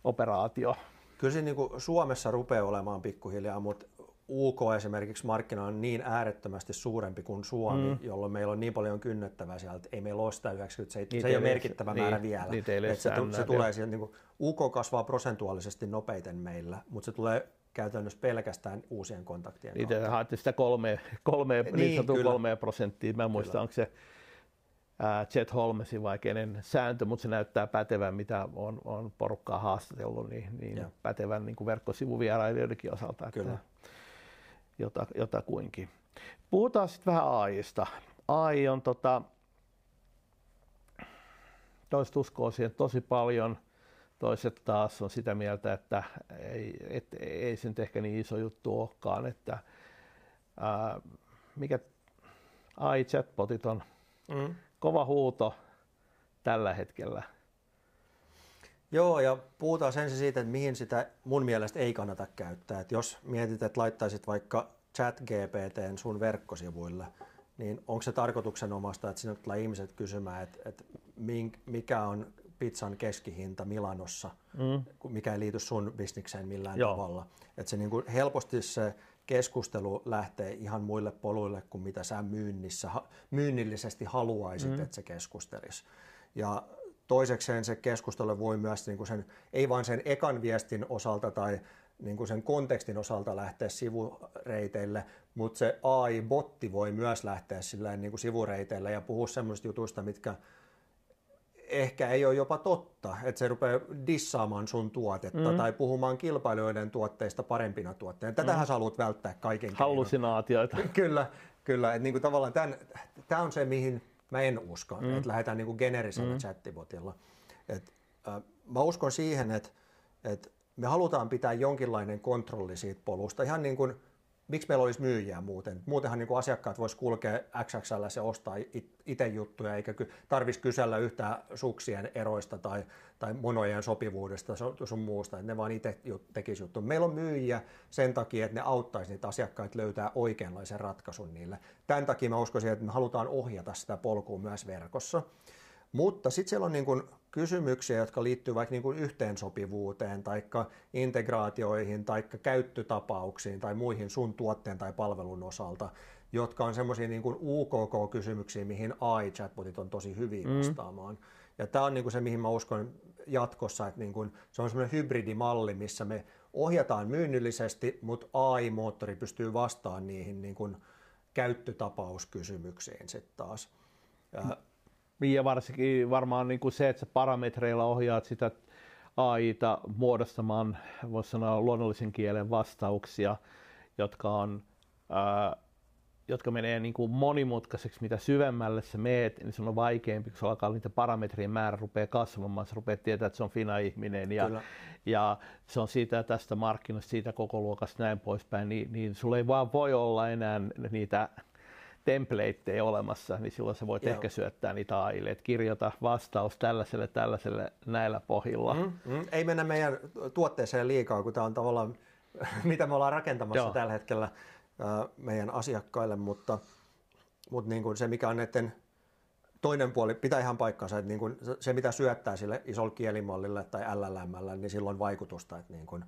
operaatio? Kyllä se niin kuin Suomessa rupeaa olemaan pikkuhiljaa, mutta UK esimerkiksi markkina on niin äärettömästi suurempi kuin Suomi, mm. jolloin meillä on niin paljon kynnettävää sieltä, ei meillä ole sitä 97, niin se ei ole merkittävä niin, määrä vielä. Niin se, se tulee sieltä, niin kuin, UK kasvaa prosentuaalisesti nopeiten meillä, mutta se tulee käytännössä pelkästään uusien kontaktien niin kautta. Haette sitä kolme, kolme, niin, niin sanotun kolme prosenttia. Mä en muista, onko se Jet Holmesin vai kenen sääntö, mutta se näyttää pätevän, mitä on, on porukkaa haastatellut, niin, niin pätevän niin kuin verkkosivuvierailijoidenkin osalta. Että Kyllä jota, jotakuinkin. Puhutaan sitten vähän AIsta. AI on tota, toiset uskoo siihen tosi paljon, toiset taas on sitä mieltä, että ei, et, ei se nyt ehkä niin iso juttu olekaan, että ää, mikä AI-chatbotit on mm. kova huuto tällä hetkellä. Joo, ja puhutaan sen siitä, että mihin sitä mun mielestä ei kannata käyttää. Et jos mietit, että laittaisit vaikka chat GPTn sun verkkosivuille, niin onko se tarkoituksenomaista, että sinne tulee ihmiset kysymään, että, että mikä on pizzan keskihinta Milanossa, mm. mikä ei liity sun bisnikseen millään Joo. tavalla. Että se niin kuin helposti se keskustelu lähtee ihan muille poluille kuin mitä sä myynnissä, myynnillisesti haluaisit, mm. että se keskustelisi. Ja toisekseen se keskustelu voi myös niin kuin sen, ei vain sen ekan viestin osalta tai niin kuin sen kontekstin osalta lähteä sivureiteille, mutta se AI-botti voi myös lähteä sillä niin kuin sivureiteille ja puhua semmoista jutuista, mitkä ehkä ei ole jopa totta, että se rupeaa dissaamaan sun tuotetta mm. tai puhumaan kilpailijoiden tuotteista parempina tuotteina. Tätähän mm. sä haluat välttää kaiken Hallusinaatioita. *laughs* kyllä, kyllä. Että niin kuin tavallaan tämä on se, mihin mä en usko, mm. että lähdetään niin kuin generisellä mm. chattibotilla. Et, äh, mä uskon siihen, että, että me halutaan pitää jonkinlainen kontrolli siitä polusta, ihan niin kuin miksi meillä olisi myyjiä muuten? Muutenhan niin kuin asiakkaat vois kulkea XXL ja ostaa itse juttuja, eikä tarvitsisi kysellä yhtään suksien eroista tai, tai monojen sopivuudesta sun muusta, että ne vaan itse tekisi juttu. Meillä on myyjiä sen takia, että ne auttaisi niitä asiakkaita löytää oikeanlaisen ratkaisun niille. Tämän takia mä uskoisin, että me halutaan ohjata sitä polkua myös verkossa. Mutta sitten siellä on niin kuin kysymyksiä, jotka liittyvät vaikka niin kuin yhteensopivuuteen tai integraatioihin tai käyttötapauksiin tai muihin sun tuotteen tai palvelun osalta, jotka on semmoisia niin UKK-kysymyksiä, mihin AI-chatbotit on tosi hyvin mm. vastaamaan. Mm. Ja tämä on niin kuin se, mihin mä uskon jatkossa, että niin kuin, se on semmoinen hybridimalli, missä me ohjataan myynnillisesti, mutta AI-moottori pystyy vastaamaan niihin niin kuin käyttötapauskysymyksiin sitten taas. Ja niin, ja varsinkin varmaan niin kuin se, että sä parametreilla ohjaat sitä AIta muodostamaan, voisi sanoa luonnollisen kielen vastauksia, jotka on ää, jotka menee niin kuin monimutkaiseksi, mitä syvemmälle sä meet, niin se on vaikeampi, kun alkaa niitä parametrien määrä rupeaa kasvamaan, sä rupeat tietää, että se on fina-ihminen ja, ja se on siitä tästä markkinoista, siitä koko luokasta näin poispäin, niin, niin sulla ei vaan voi olla enää niitä templateja olemassa, niin silloin sä voit Joo. ehkä syöttää niitä AIlle, että kirjoita vastaus tällaiselle, tällaiselle näillä pohjilla. Mm, mm. Ei mennä meidän tuotteeseen liikaa, kun tämä on tavallaan, *laughs* mitä me ollaan rakentamassa Joo. tällä hetkellä äh, meidän asiakkaille, mutta, mutta niin kuin se, mikä on näiden toinen puoli pitää ihan paikkansa, että niin kuin se, mitä syöttää sille isolle kielimallille tai LLMlle, niin silloin vaikutusta, että, niin kuin,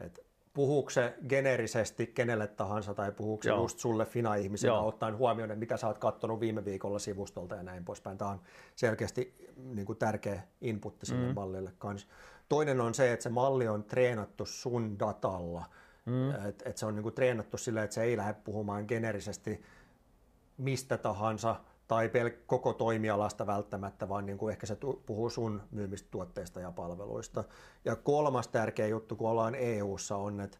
että puhuuko se geneerisesti kenelle tahansa tai puhuuko se just sulle fina-ihmisenä ottaen huomioon, että mitä sä oot katsonut viime viikolla sivustolta ja näin poispäin. Tämä on selkeästi niin kuin tärkeä input sille mm. mallille kanssa. Toinen on se, että se malli on treenattu sun datalla. Mm. Että et se on niin kuin treenattu silleen, että se ei lähde puhumaan geneerisesti mistä tahansa – tai pel- koko toimialasta välttämättä, vaan niin kuin ehkä se puhuu sun myymistä tuotteista ja palveluista. Ja kolmas tärkeä juttu, kun ollaan EU-ssa, on, että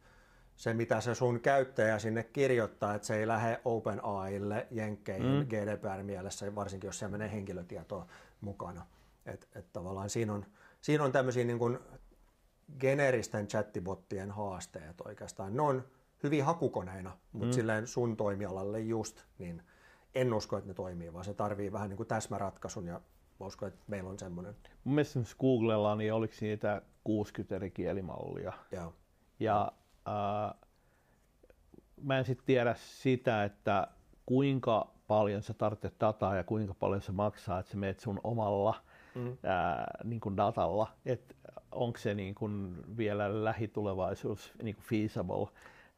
se mitä se sun käyttäjä sinne kirjoittaa, että se ei lähde OpenAIlle, jenkkeihin mm. GDPR-mielessä, varsinkin jos siellä menee henkilötietoa mukana. Et, et tavallaan siinä on, siinä on tämmöisiä niin kuin geneeristen chattibottien haasteet oikeastaan. Ne on hyvin hakukoneina, mutta mm. silleen sun toimialalle just, niin – en usko, että ne toimii, vaan se tarvii vähän niin kuin täsmäratkaisun ja mä uskon, että meillä on semmoinen. Mun mielestä Googlella, niin oliko niitä 60 eri kielimallia. Joo. Ja äh, mä en sitten tiedä sitä, että kuinka paljon sä tarvitset dataa ja kuinka paljon se maksaa, että sä meet sun omalla mm. ää, niin kuin datalla, että onko se niin kuin vielä lähitulevaisuus niin kuin feasible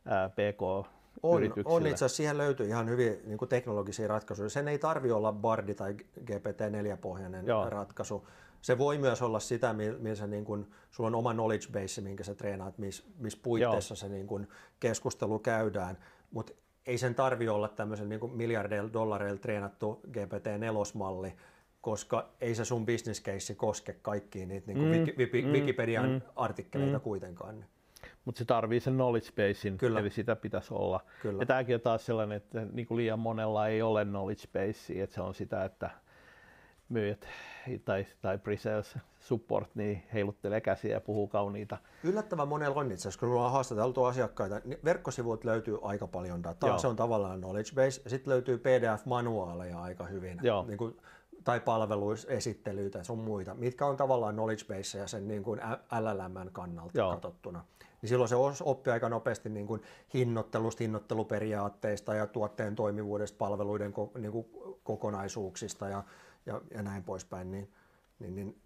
ää, PK on, on itse asiassa, siihen löytyy ihan hyvin niin kuin teknologisia ratkaisuja. Sen ei tarvi olla Bardi tai GPT-4-pohjainen Joo. ratkaisu. Se voi myös olla sitä, missä niin kuin, sulla on oma knowledge base, minkä sä treenaat, missä mis puitteissa Joo. se niin kuin, keskustelu käydään. Mutta ei sen tarvi olla tämmöisen niin miljardeilla dollareilla treenattu GPT-4-malli, koska ei se sun business case koske kaikkiin niitä niin kuin mm, Wiki, mm, Wikipedian mm, artikkeleita mm. kuitenkaan. Mutta se tarvii sen knowledge basein, Kyllä. eli sitä pitäisi olla. Kyllä. Ja tämäkin on taas sellainen, että niin kuin liian monella ei ole knowledge basea, että se on sitä, että myyjät tai, tai pre-sales support niin heiluttelee käsiä ja puhuu kauniita. Yllättävän monella on itse asiassa, kun on haastateltu asiakkaita, niin verkkosivut löytyy aika paljon dataa, Joo. se on tavallaan knowledge base, sitten löytyy PDF-manuaaleja aika hyvin, Joo. Niin kuin, tai palveluisesittelyitä ja sun muita, mitkä on tavallaan knowledge base ja sen niin kuin LLM kannalta Joo. katsottuna niin silloin se oppii aika nopeasti niin kuin hinnoittelusta, hinnoitteluperiaatteista ja tuotteen toimivuudesta, palveluiden niin kuin kokonaisuuksista ja, ja, ja näin poispäin, niin, niin, niin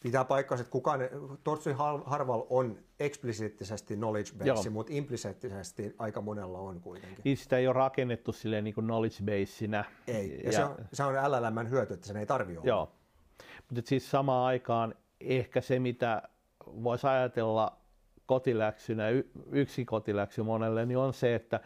pitää paikkansa, että kukaan, tosi harvalla on eksplisiittisesti knowledge base, Joo. mutta implisiittisesti aika monella on kuitenkin. Niin sitä ei ole rakennettu silleen niin kuin knowledge baseina. Ei, ja, ja se, on, se on LLMn hyöty, että sen ei tarvitse olla. Joo, mutta siis samaan aikaan ehkä se, mitä voisi ajatella kotiläksynä, yksi kotiläksy monelle, niin on se, että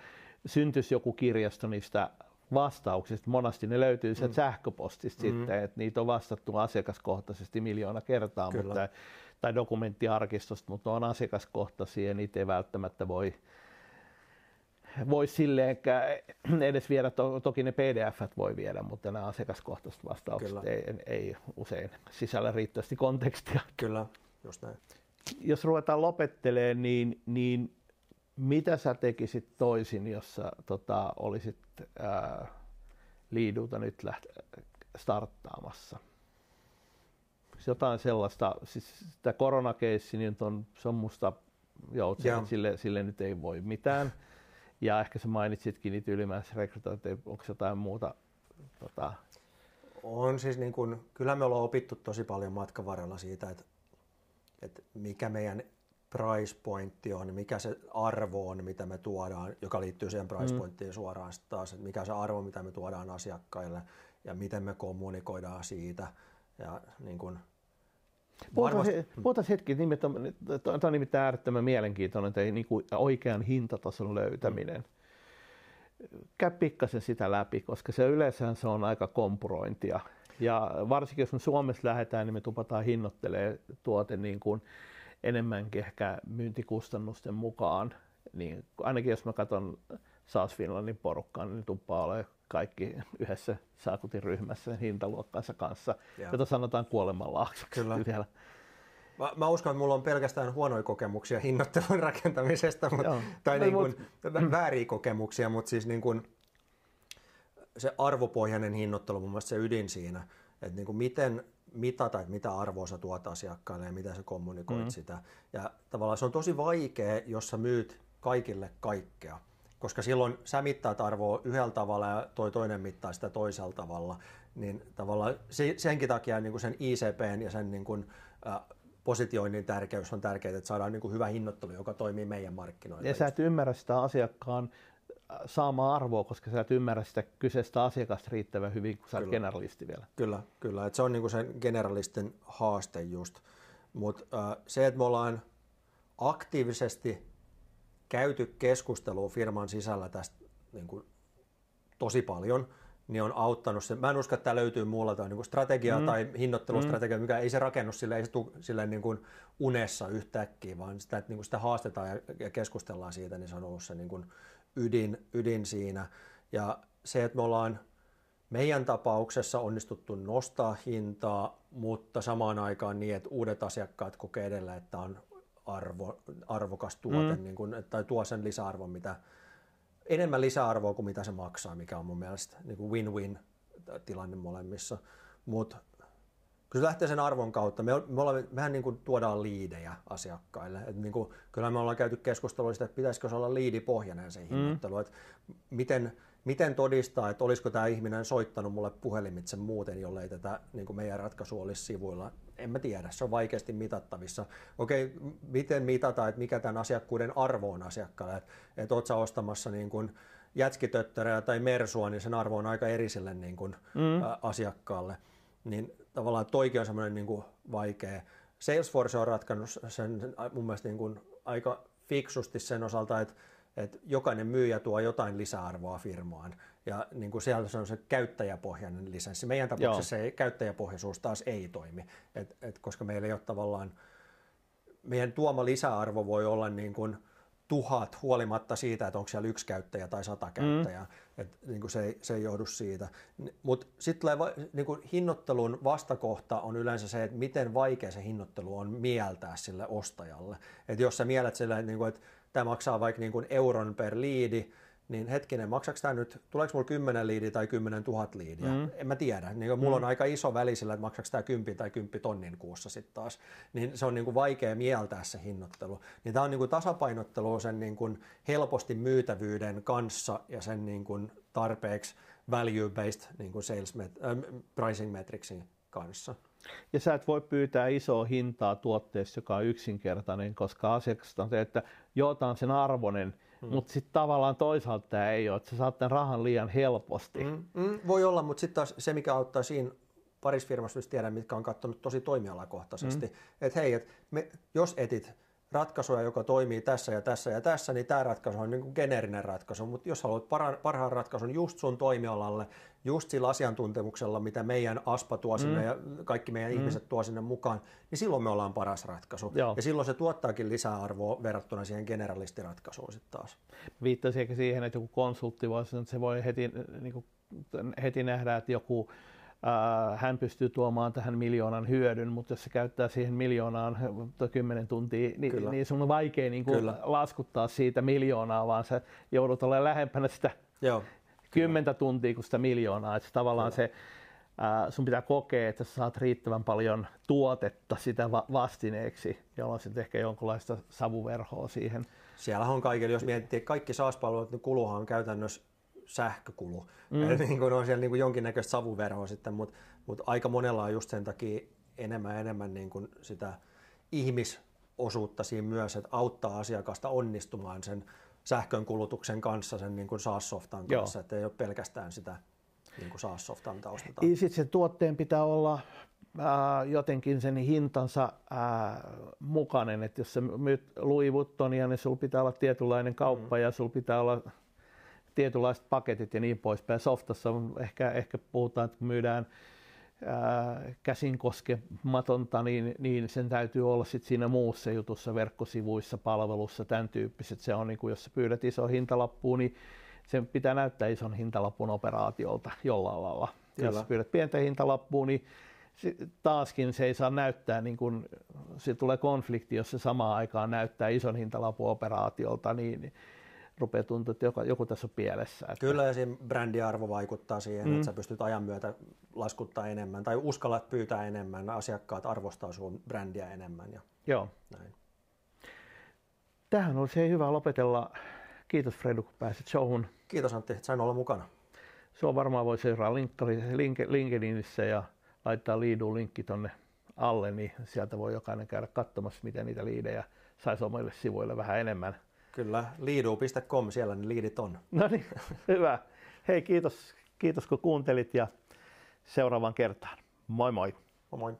syntyisi joku kirjasto niistä vastauksista. Monasti ne löytyy mm. sähköpostista mm. sitten, että niitä on vastattu asiakaskohtaisesti miljoona kertaa, mutta, tai dokumenttiarkistosta, mutta on asiakaskohtaisia ja niitä ei välttämättä voi, voi silleen edes viedä, to, toki ne pdf voi viedä, mutta nämä asiakaskohtaiset vastaukset ei, ei, usein sisällä riittävästi kontekstia. Kyllä, just näin. Jos ruvetaan lopettelemaan, niin, niin mitä sä tekisit toisin, jos sä tota, olisit ää, liidulta nyt läht- starttaamassa? Jotain sellaista, siis tämä koronakeissi, niin on, se on musta, joo, se, sille, sille nyt ei voi mitään. Ja ehkä sä mainitsitkin niitä ylimääräisiä rekrytointeja, onko jotain muuta? Tota... On siis niin kun, kyllä me ollaan opittu tosi paljon matkan varrella siitä, että, että mikä meidän price pointti on, mikä se arvo on, mitä me tuodaan, joka liittyy siihen price mm. pointtiin mm. suoraan taas, että mikä se arvo, mitä me tuodaan asiakkaille ja miten me kommunikoidaan siitä. Ja niin kun, Puhutaan, varmasti... puhutaan hetki, tämä on nimittäin äärettömän mielenkiintoinen, että niin kuin oikean hintatason löytäminen. Käy pikkasen sitä läpi, koska se yleensä se on aika kompurointia. Ja varsinkin jos me Suomessa lähdetään, niin me tupataan hinnoittelee tuote niin kuin enemmänkin ehkä myyntikustannusten mukaan. Niin ainakin jos mä katson SaaS Finlandin porukkaan, niin tuppaa ole kaikki yhdessä saakutin ryhmässä hintaluokkansa kanssa, ja. jota sanotaan kuolemanlaaksoksi vielä. Mä, mä uskon, että mulla on pelkästään huonoja kokemuksia hinnoittelun rakentamisesta, mutta, tai no, niin kuin, mut... vääriä kokemuksia, mutta siis niin kuin, se arvopohjainen hinnoittelu on mun mielestä se ydin siinä, että niin kuin miten mitata, että mitä arvoa sä tuot asiakkaille ja miten sä kommunikoit mm. sitä. Ja tavallaan se on tosi vaikea, jos sä myyt kaikille kaikkea, koska silloin sä mittaat arvoa yhdellä tavalla ja toi toinen mittaa sitä toisella tavalla. Niin tavallaan senkin takia niin kuin sen ICPn ja sen niin kuin, äh, positioinnin tärkeys on tärkeää, että saadaan niin kuin hyvä hinnoittelu, joka toimii meidän markkinoilla. Ja sä et ymmärrä sitä asiakkaan saamaan arvoa, koska sä et ymmärrä sitä kyseistä asiakasta riittävän hyvin, kun sä oot generalisti vielä. Kyllä, kyllä. Et se on niinku sen generalistin haaste just. Mutta äh, se, että me ollaan aktiivisesti käyty keskustelua firman sisällä tästä niinku, tosi paljon, niin on auttanut se. Mä en usko, että tämä löytyy muulla tai niin strategia mm. tai hinnoittelustrategia, mm. mikä ei se rakennu sille, ei se tule sille niin kuin unessa yhtäkkiä, vaan sitä, että niin kuin sitä haastetaan ja, ja keskustellaan siitä, niin se on ollut se niin kuin ydin, ydin siinä. Ja se, että me ollaan meidän tapauksessa onnistuttu nostaa hintaa, mutta samaan aikaan niin, että uudet asiakkaat kokee edellä, että on arvo, arvokas tuote, mm. niin kun, tai tuo sen lisäarvon, mitä, enemmän lisäarvoa kuin mitä se maksaa, mikä on mun mielestä niin kuin win-win tilanne molemmissa. Mutta kyllä se lähtee sen arvon kautta. Me, me ollaan, mehän niin kuin tuodaan liidejä asiakkaille. Et niin kuin, kyllä me ollaan käyty keskustelua siitä, että pitäisikö se olla liidipohjainen se hinnoittelu. Mm. Että miten, miten todistaa, että olisiko tämä ihminen soittanut mulle puhelimitse muuten, jollei tätä niin kuin meidän ratkaisu olisi sivuilla. En mä tiedä, se on vaikeasti mitattavissa. Okei, miten mitata, että mikä tämän asiakkuuden arvo on asiakkaalle. Että et oot sä ostamassa niin kuin jätskitötterää tai mersua, niin sen arvo on aika eri sille niin kuin, mm. ä, asiakkaalle. Niin tavallaan toikin on semmoinen niin kuin vaikea. Salesforce on ratkannut sen mun mielestä niin kuin aika fiksusti sen osalta, että, että jokainen myyjä tuo jotain lisäarvoa firmaan. Ja niin kuin siellä se on se käyttäjäpohjainen lisenssi. Meidän tapauksessa se käyttäjäpohjaisuus taas ei toimi, et, et, koska meillä ei ole tavallaan, meidän tuoma lisäarvo voi olla niin kuin, tuhat huolimatta siitä, että onko siellä yksi käyttäjä tai sata käyttäjää. Mm. Et, niin kuin se, ei, se ei johdu siitä. Mutta sitten niin hinnoittelun vastakohta on yleensä se, että miten vaikea se hinnoittelu on mieltää sille ostajalle. Et jos sä mielät sille, että, niin kuin, että tämä maksaa vaikka niin kuin euron per liidi, niin hetkinen, maksaako tämä nyt, tuleeko mulla 10 liidiä tai 10 000 liidiä? Mm. En mä tiedä. Niin mulla mm. on aika iso väli sillä, että maksaako tämä 10 tai 10 tonnin kuussa sitten taas. Niin se on niin kuin vaikea mieltää se hinnoittelu. Niin tämä on niin kuin tasapainottelu sen niin kuin helposti myytävyyden kanssa ja sen niin kuin tarpeeksi value-based niin kuin sales met- äh, pricing metricsin kanssa. Ja sä et voi pyytää isoa hintaa tuotteessa, joka on yksinkertainen, koska asiakasta on se, että joo, tämä on sen arvoinen, Mm. Mutta sitten tavallaan toisaalta tämä ei ole, että sä saat tämän rahan liian helposti. Mm. Mm, voi olla, mutta sitten taas se, mikä auttaa siinä parissa firmassa, jos tiedän, mitkä on katsonut tosi toimialakohtaisesti, mm. että hei, et me, jos etit ratkaisuja, joka toimii tässä ja tässä ja tässä, niin tämä ratkaisu on niin kuin geneerinen ratkaisu. Mutta jos haluat parhaan ratkaisun just sun toimialalle, just sillä asiantuntemuksella, mitä meidän ASPA tuo sinne mm. ja kaikki meidän mm. ihmiset tuo sinne mukaan, niin silloin me ollaan paras ratkaisu. Joo. Ja silloin se tuottaakin lisäarvoa verrattuna siihen generalistiratkaisuun sitten taas. Viittasi ehkä siihen, että joku konsultti voisi, että se voi heti, niin kuin, heti nähdä, että joku hän pystyy tuomaan tähän miljoonan hyödyn, mutta jos se käyttää siihen miljoonaan kymmenen tuntia, niin, niin sun on vaikea niin kuin laskuttaa siitä miljoonaa, vaan sä joudut olemaan lähempänä sitä Joo. kymmentä tuntia kuin sitä miljoonaa. Että tavallaan Kyllä. se, sun pitää kokea, että sä saat riittävän paljon tuotetta sitä vastineeksi, jolloin sitten ehkä jonkunlaista savuverhoa siihen. Siellä on kaikille, jos miettii, kaikki SaaS-palvelut, niin kuluhan on käytännössä sähkökulu. Mm. Eli *laughs* niin kuin on siellä niin kuin jonkinnäköistä savuverhoa sitten, mutta, mutta aika monella on just sen takia enemmän ja enemmän niin kuin sitä ihmisosuutta siinä myös, että auttaa asiakasta onnistumaan sen sähkön kulutuksen kanssa, sen niin kuin SaaS-softan kanssa, että ei ole pelkästään sitä niin kuin SaaS-softan taustata. Sitten se tuotteen pitää olla ää, jotenkin sen hintansa ää, mukainen, että jos sä myyt Louis Vuittonia, niin sulla pitää olla tietynlainen kauppa mm. ja sulla pitää olla tietynlaiset paketit ja niin poispäin. Softassa ehkä, ehkä puhutaan, että kun myydään ää, käsin koskematonta, niin, niin sen täytyy olla sit siinä muussa jutussa, verkkosivuissa, palvelussa, tämän tyyppiset. Se on, niin kuin, jos sä pyydät iso hintalappu, niin sen pitää näyttää ison hintalapun operaatiolta jollain lailla. Kyllä. Jos pyydät pientä hintalappua, niin taaskin se ei saa näyttää, niin kun, se tulee konflikti, jos se samaan aikaan näyttää ison hintalapun operaatiolta, niin rupeaa tuntua, että joku, joku tässä on pielessä. Että... Kyllä ja siinä brändiarvo vaikuttaa siihen, mm. että sä pystyt ajan myötä laskuttaa enemmän tai uskallat pyytää enemmän, asiakkaat arvostaa sun brändiä enemmän. Ja Joo. Näin. Tähän olisi hyvä lopetella. Kiitos Fredu, kun pääsit showhun. Kiitos Antti, että sain olla mukana. Se on varmaan voi seuraa LinkedInissä ja laittaa liidun linkki tonne alle, niin sieltä voi jokainen käydä katsomassa, miten niitä liidejä saisi omille sivuille vähän enemmän Kyllä, liidu.com, siellä ne liidit on. No niin, *laughs* hyvä. Hei, kiitos, kiitos kun kuuntelit ja seuraavan kertaan. Moi moi. Moi moi.